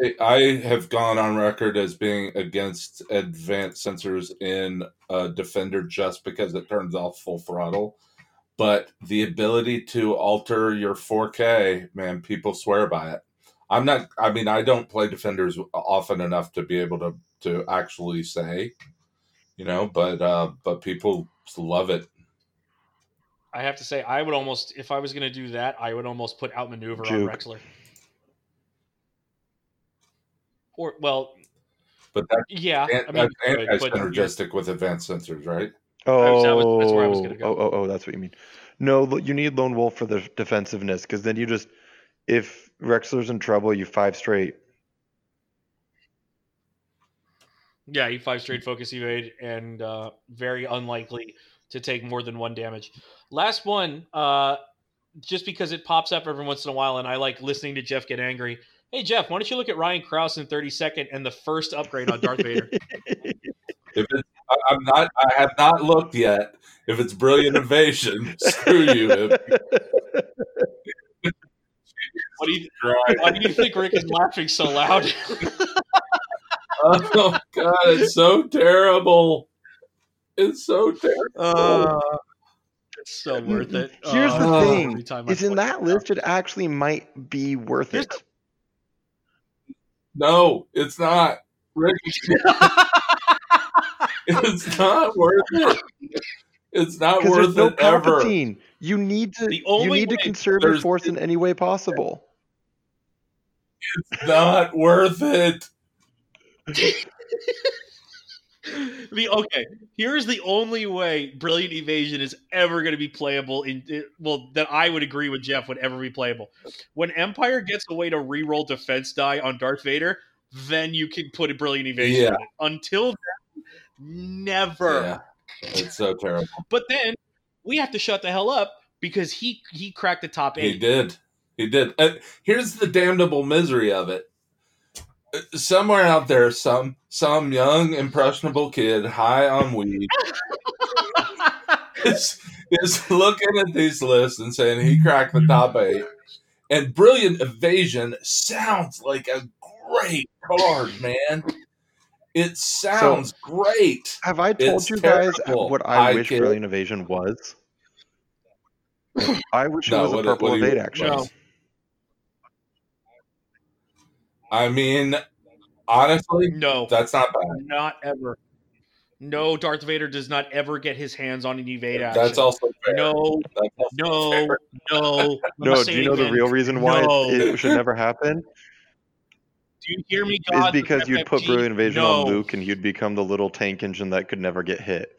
I, I have gone on record as being against advanced sensors in a Defender just because it turns off full throttle. But the ability to alter your 4K, man, people swear by it. I'm not. I mean, I don't play Defenders often enough to be able to to actually say, you know. But uh, but people love it. I have to say, I would almost if I was going to do that, I would almost put outmaneuver on Rexler. Or well, But that's, yeah, I mean, that's you could, but you're- anti-synergistic with advanced sensors, right? oh, that was- that's where I was gonna go. oh, oh, oh, that's what you mean. No, you need Lone Wolf for the defensiveness because then you just, if Rexler's in trouble, you five straight. Yeah, you five straight focus evade and uh, very unlikely to take more than one damage. Last one, uh, just because it pops up every once in a while, and I like listening to Jeff get angry. Hey Jeff, why don't you look at Ryan Krause in 32nd and the first upgrade on Darth Vader? If it's, I, I'm not, I have not looked yet. If it's brilliant evasion, screw you. What do you, why do you think Rick is laughing so loud? oh god, it's so terrible. It's so terrible. Uh, it's so worth it. Here's the Uh, thing: every is in that it list, it actually might be worth it. No, it's not. Rick, it's not worth it. It's not Because there's worth no it ever. You need to The you need to conserve your force in any way possible. It's not worth it. the okay here's the only way brilliant evasion is ever going to be playable in well that i would agree with jeff would ever be playable when empire gets a way to re-roll defense die on darth vader then you can put a brilliant evasion Yeah. until then never Yeah, it's so terrible. but then we have to shut the hell up because he he cracked the top eight. He did. He did. Uh, here's the damnable misery of it. Somewhere out there, some some young impressionable kid high on weed is, is looking at these lists and saying he cracked the top eight. And brilliant evasion sounds like a great card, man. It sounds great. Have I told It's you guys terrible. what I, I wish kid. Brilliant Evasion was? I wish No, it was a purple what evade action. No. I mean, honestly, no that's not bad. not ever no darth vader does not ever get his hands on an evade action That's also fair. no That's also No, fair. no, I'm No, do you saying know the real reason why No. it, it should never happen? Do you hear me, Is because you'd put FFG? Brilliant Evasion no. on Luke and you'd become the little tank engine that could never get hit.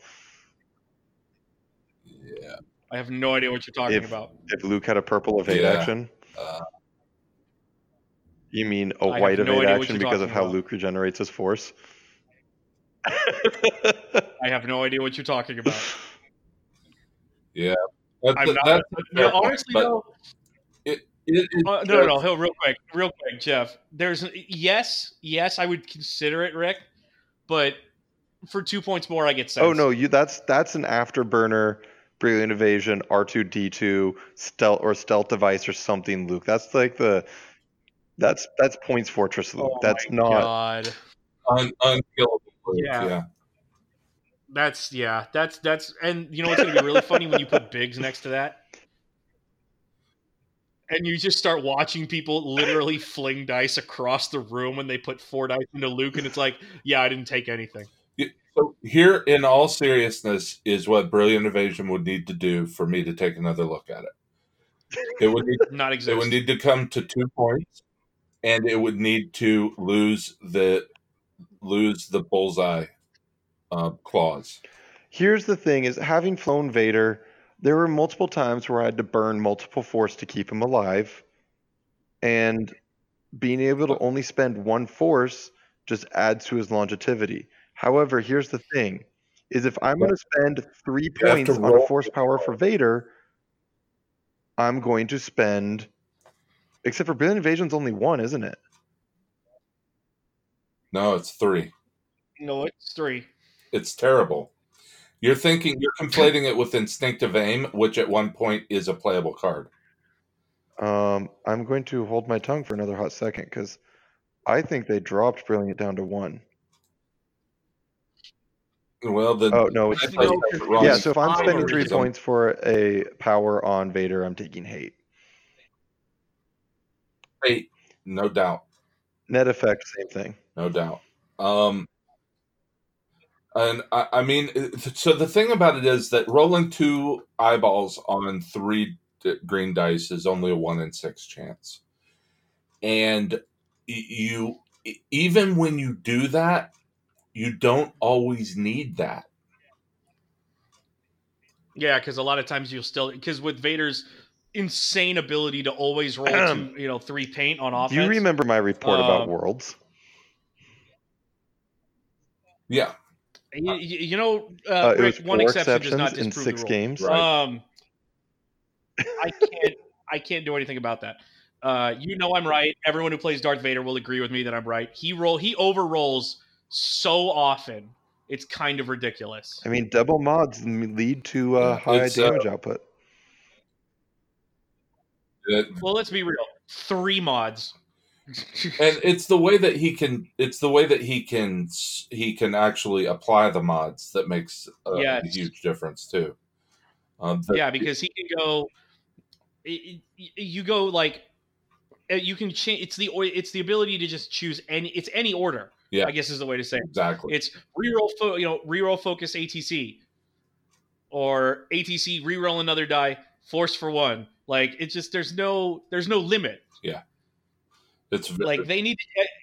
Yeah. I have no idea what you're talking If- about. If Luke had a purple evade Yeah. action, Uh, you mean a I have white no evade idea what action you're because of talking how about. Luke regenerates his force? I have no idea what you're talking about. yeah. That's, I'm not. that's a no, point, honestly, but though, it, it, it, uh, no, no, no, Hill, real quick, real quick, Jeff. There's yes, yes, I would consider it, Rick, but for two points more, I get sense. oh no, you that's that's an afterburner brilliant evasion R2D2 stealth or stealth device or something, Luke. That's like the that's that's points fortress Luke. Oh that's my not God. un, unkillable. Yeah. yeah. That's yeah. That's that's and you know what's gonna be really funny when you put Biggs next to that, and you just start watching people literally fling dice across the room when they put four dice into Luke, and it's like, yeah, I didn't take anything. So here, in all seriousness, is what Brilliant Evasion would need to do for me to take another look at it. It would need, Not exist. it would need to come to two points, and it would need to lose the lose the bullseye uh, clause. Here's the thing is having flown Vader, there were multiple times where I had to burn multiple force to keep him alive. And being able to only spend one force just adds to his longevity. However, here's the thing is if I'm going to spend 3 You have to points on roll a force power for Vader, I'm going to spend except for Brilliant Evasion's only one, isn't it? No, it's three. no, it's three. It's terrible. You're thinking you're conflating it with instinctive aim, which at one point is a playable card. Um, I'm going to hold my tongue for another hot second because I think they dropped Brilliant down to one. Well, then Oh no, it's I think that's wrong. yeah. So if I'm spending three something. points for a power on Vader, I'm taking hate. Hey, no doubt. Net effect, same thing. no doubt. Um, and I, I mean, so the thing about it is that rolling two eyeballs on three d- green dice is only a one in six chance, and you even when you do that, you don't always need that. Yeah, because a lot of times you'll still because with Vader's insane ability to always roll two, you know, three paint on offense. Do you remember my report about Um, worlds? Yeah, You, you- you know, uh, Uh, Rick, one exception does not exceptions in six the rule. games. Right. Um, I can't. I can't do anything about that. Uh, you know I'm right. Everyone who plays Darth Vader will agree with me that I'm right. He roll. He over rolls so often. it's kind of ridiculous. I mean, double mods lead to uh, high it's, uh, damage output. It- Well, let's be real. Three mods. and it's the way that he can it's the way that he can he can actually apply the mods that makes a, Yes. a huge difference too um, the- yeah, because he can go. You go like uh, you can change. It's the it's the ability to just choose any. It's any order. Yeah. I guess is the way to say it. exactly It's reroll, fo- you know, reroll focus ATC, or ATC reroll another die, force for one. Like it's just there's no there's no limit. Yeah. It's very, Like they need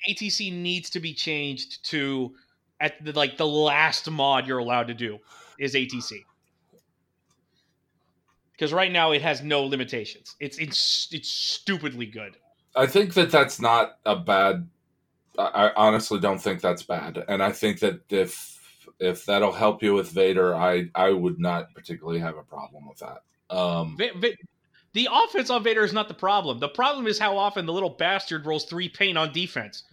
ATC needs to be changed to at the like the last mod you're allowed to do is ATC. Because right now it has no limitations. It's it's it's stupidly good. i think that that's not a bad I, I honestly don't think that's bad and i think that if if that'll help you with vader i i would not particularly have a problem with that um Va- Va- the offense on Vader is not the problem. The problem is how often the little bastard rolls three paint on defense.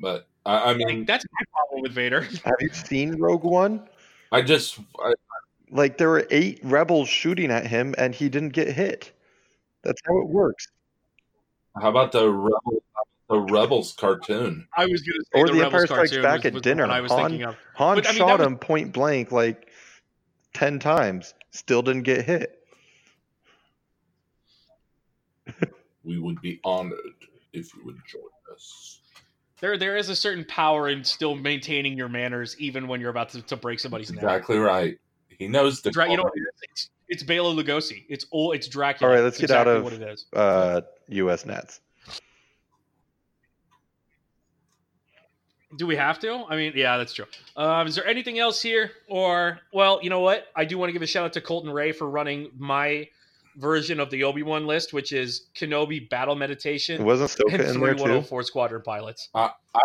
but i, I mean Like, that's my problem with Vader. Have you seen Rogue One? i just I, Like there were eight rebels shooting at him, and he didn't get hit. That's how it works. how about the rebel the rebels cartoon I was going to say Or the, The Rebels Empire Strikes Back was- at was dinner. one I was Han- thinking of. Han But, I mean, shot was- him point blank like ten times, still didn't get hit. We would be honored if you would join us There, there is a certain power in still maintaining your manners, even when you're about to, to break somebody's neck. Exactly right. He knows the. Dra- you know, it is? it's, it's Bela Lugosi. It's all. It's Dracula. All right, let's It's get out exactly of- what it is. Uh, U.S. Nets. Do we have to? I mean, yeah, that's true. Um, is there anything else here? Or, well, you know what? I do want to give a shout out to Colton Ray for running my version of the Obi Wan list, which is Kenobi Battle Meditation. It wasn't Stoka and in there one hundred too. four Squadron pilots. I, I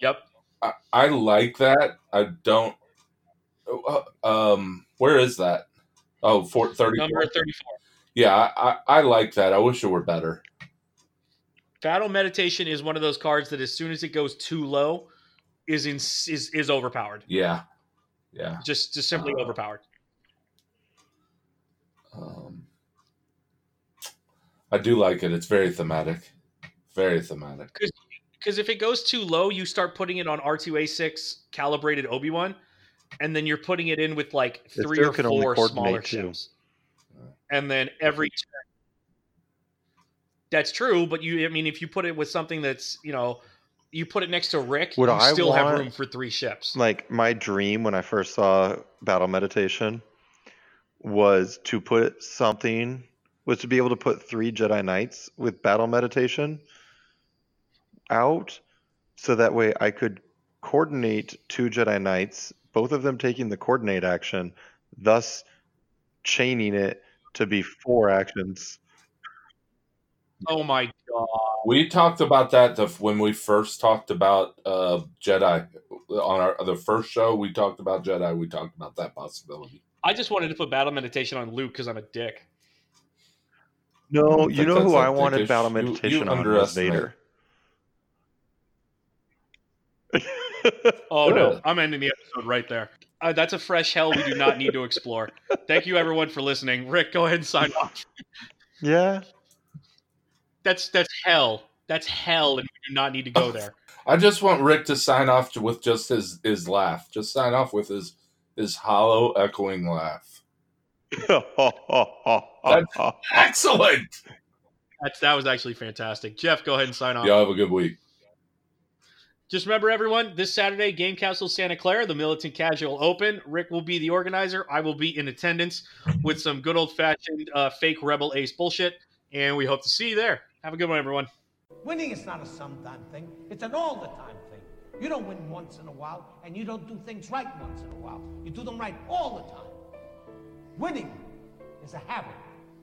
Yep. I I like that. I don't. uh, Um, where is that? Oh, four thirty. Number thirty four. Yeah, I, I I like that. I wish it were better. Battle Meditation is one of those cards that, as soon as it goes too low, is in is is overpowered. Yeah, yeah. Just just simply Uh, overpowered. I do like it. It's very thematic. Very thematic. Because if it goes too low, you start putting it on R2A6 calibrated Obi Wan, and then you're putting it in with like three or four smaller ships. And then every. That's true, but you I mean if you put it with something that's, you know, you put it next to Rick, Would you I still have room for three ships. Like my dream when I first saw Battle Meditation was to put something was to be able to put three Jedi Knights with Battle Meditation out, so that way I could coordinate two Jedi Knights, both of them taking the coordinate action, thus chaining it to be four actions. Oh my god. We talked about that the, when we first talked about uh, Jedi on our the first show. We talked about Jedi. We talked about that possibility. I just wanted to put battle meditation on Luke because I'm a dick. No, don't you know who that I wanted dickish. Battle You- you Meditation on was. Vader. Oh no, I'm ending the episode right there. Uh, that's a fresh hell we do not need to explore. Thank you everyone for listening. Rick, go ahead and sign off. yeah. That's that's hell. That's hell, and we do not need to go there. I just want Rick to sign off with just his his laugh. Just sign off with his his hollow, echoing laugh. Excellent. That's that was actually fantastic. Jeff, go ahead and sign off. Y'all have a good week. Just remember, everyone, this Saturday, Game Castle Santa Clara, the Militant Casual Open. Rick will be the organizer. I will be in attendance with some good old fashioned uh, fake Rebel Ace bullshit, and we hope to see you there. Have a good one, everyone. Winning is not a sometime thing, it's an all the time thing. You don't win once in a while, and you don't do things right once in a while. You do them right all the time. Winning is a habit.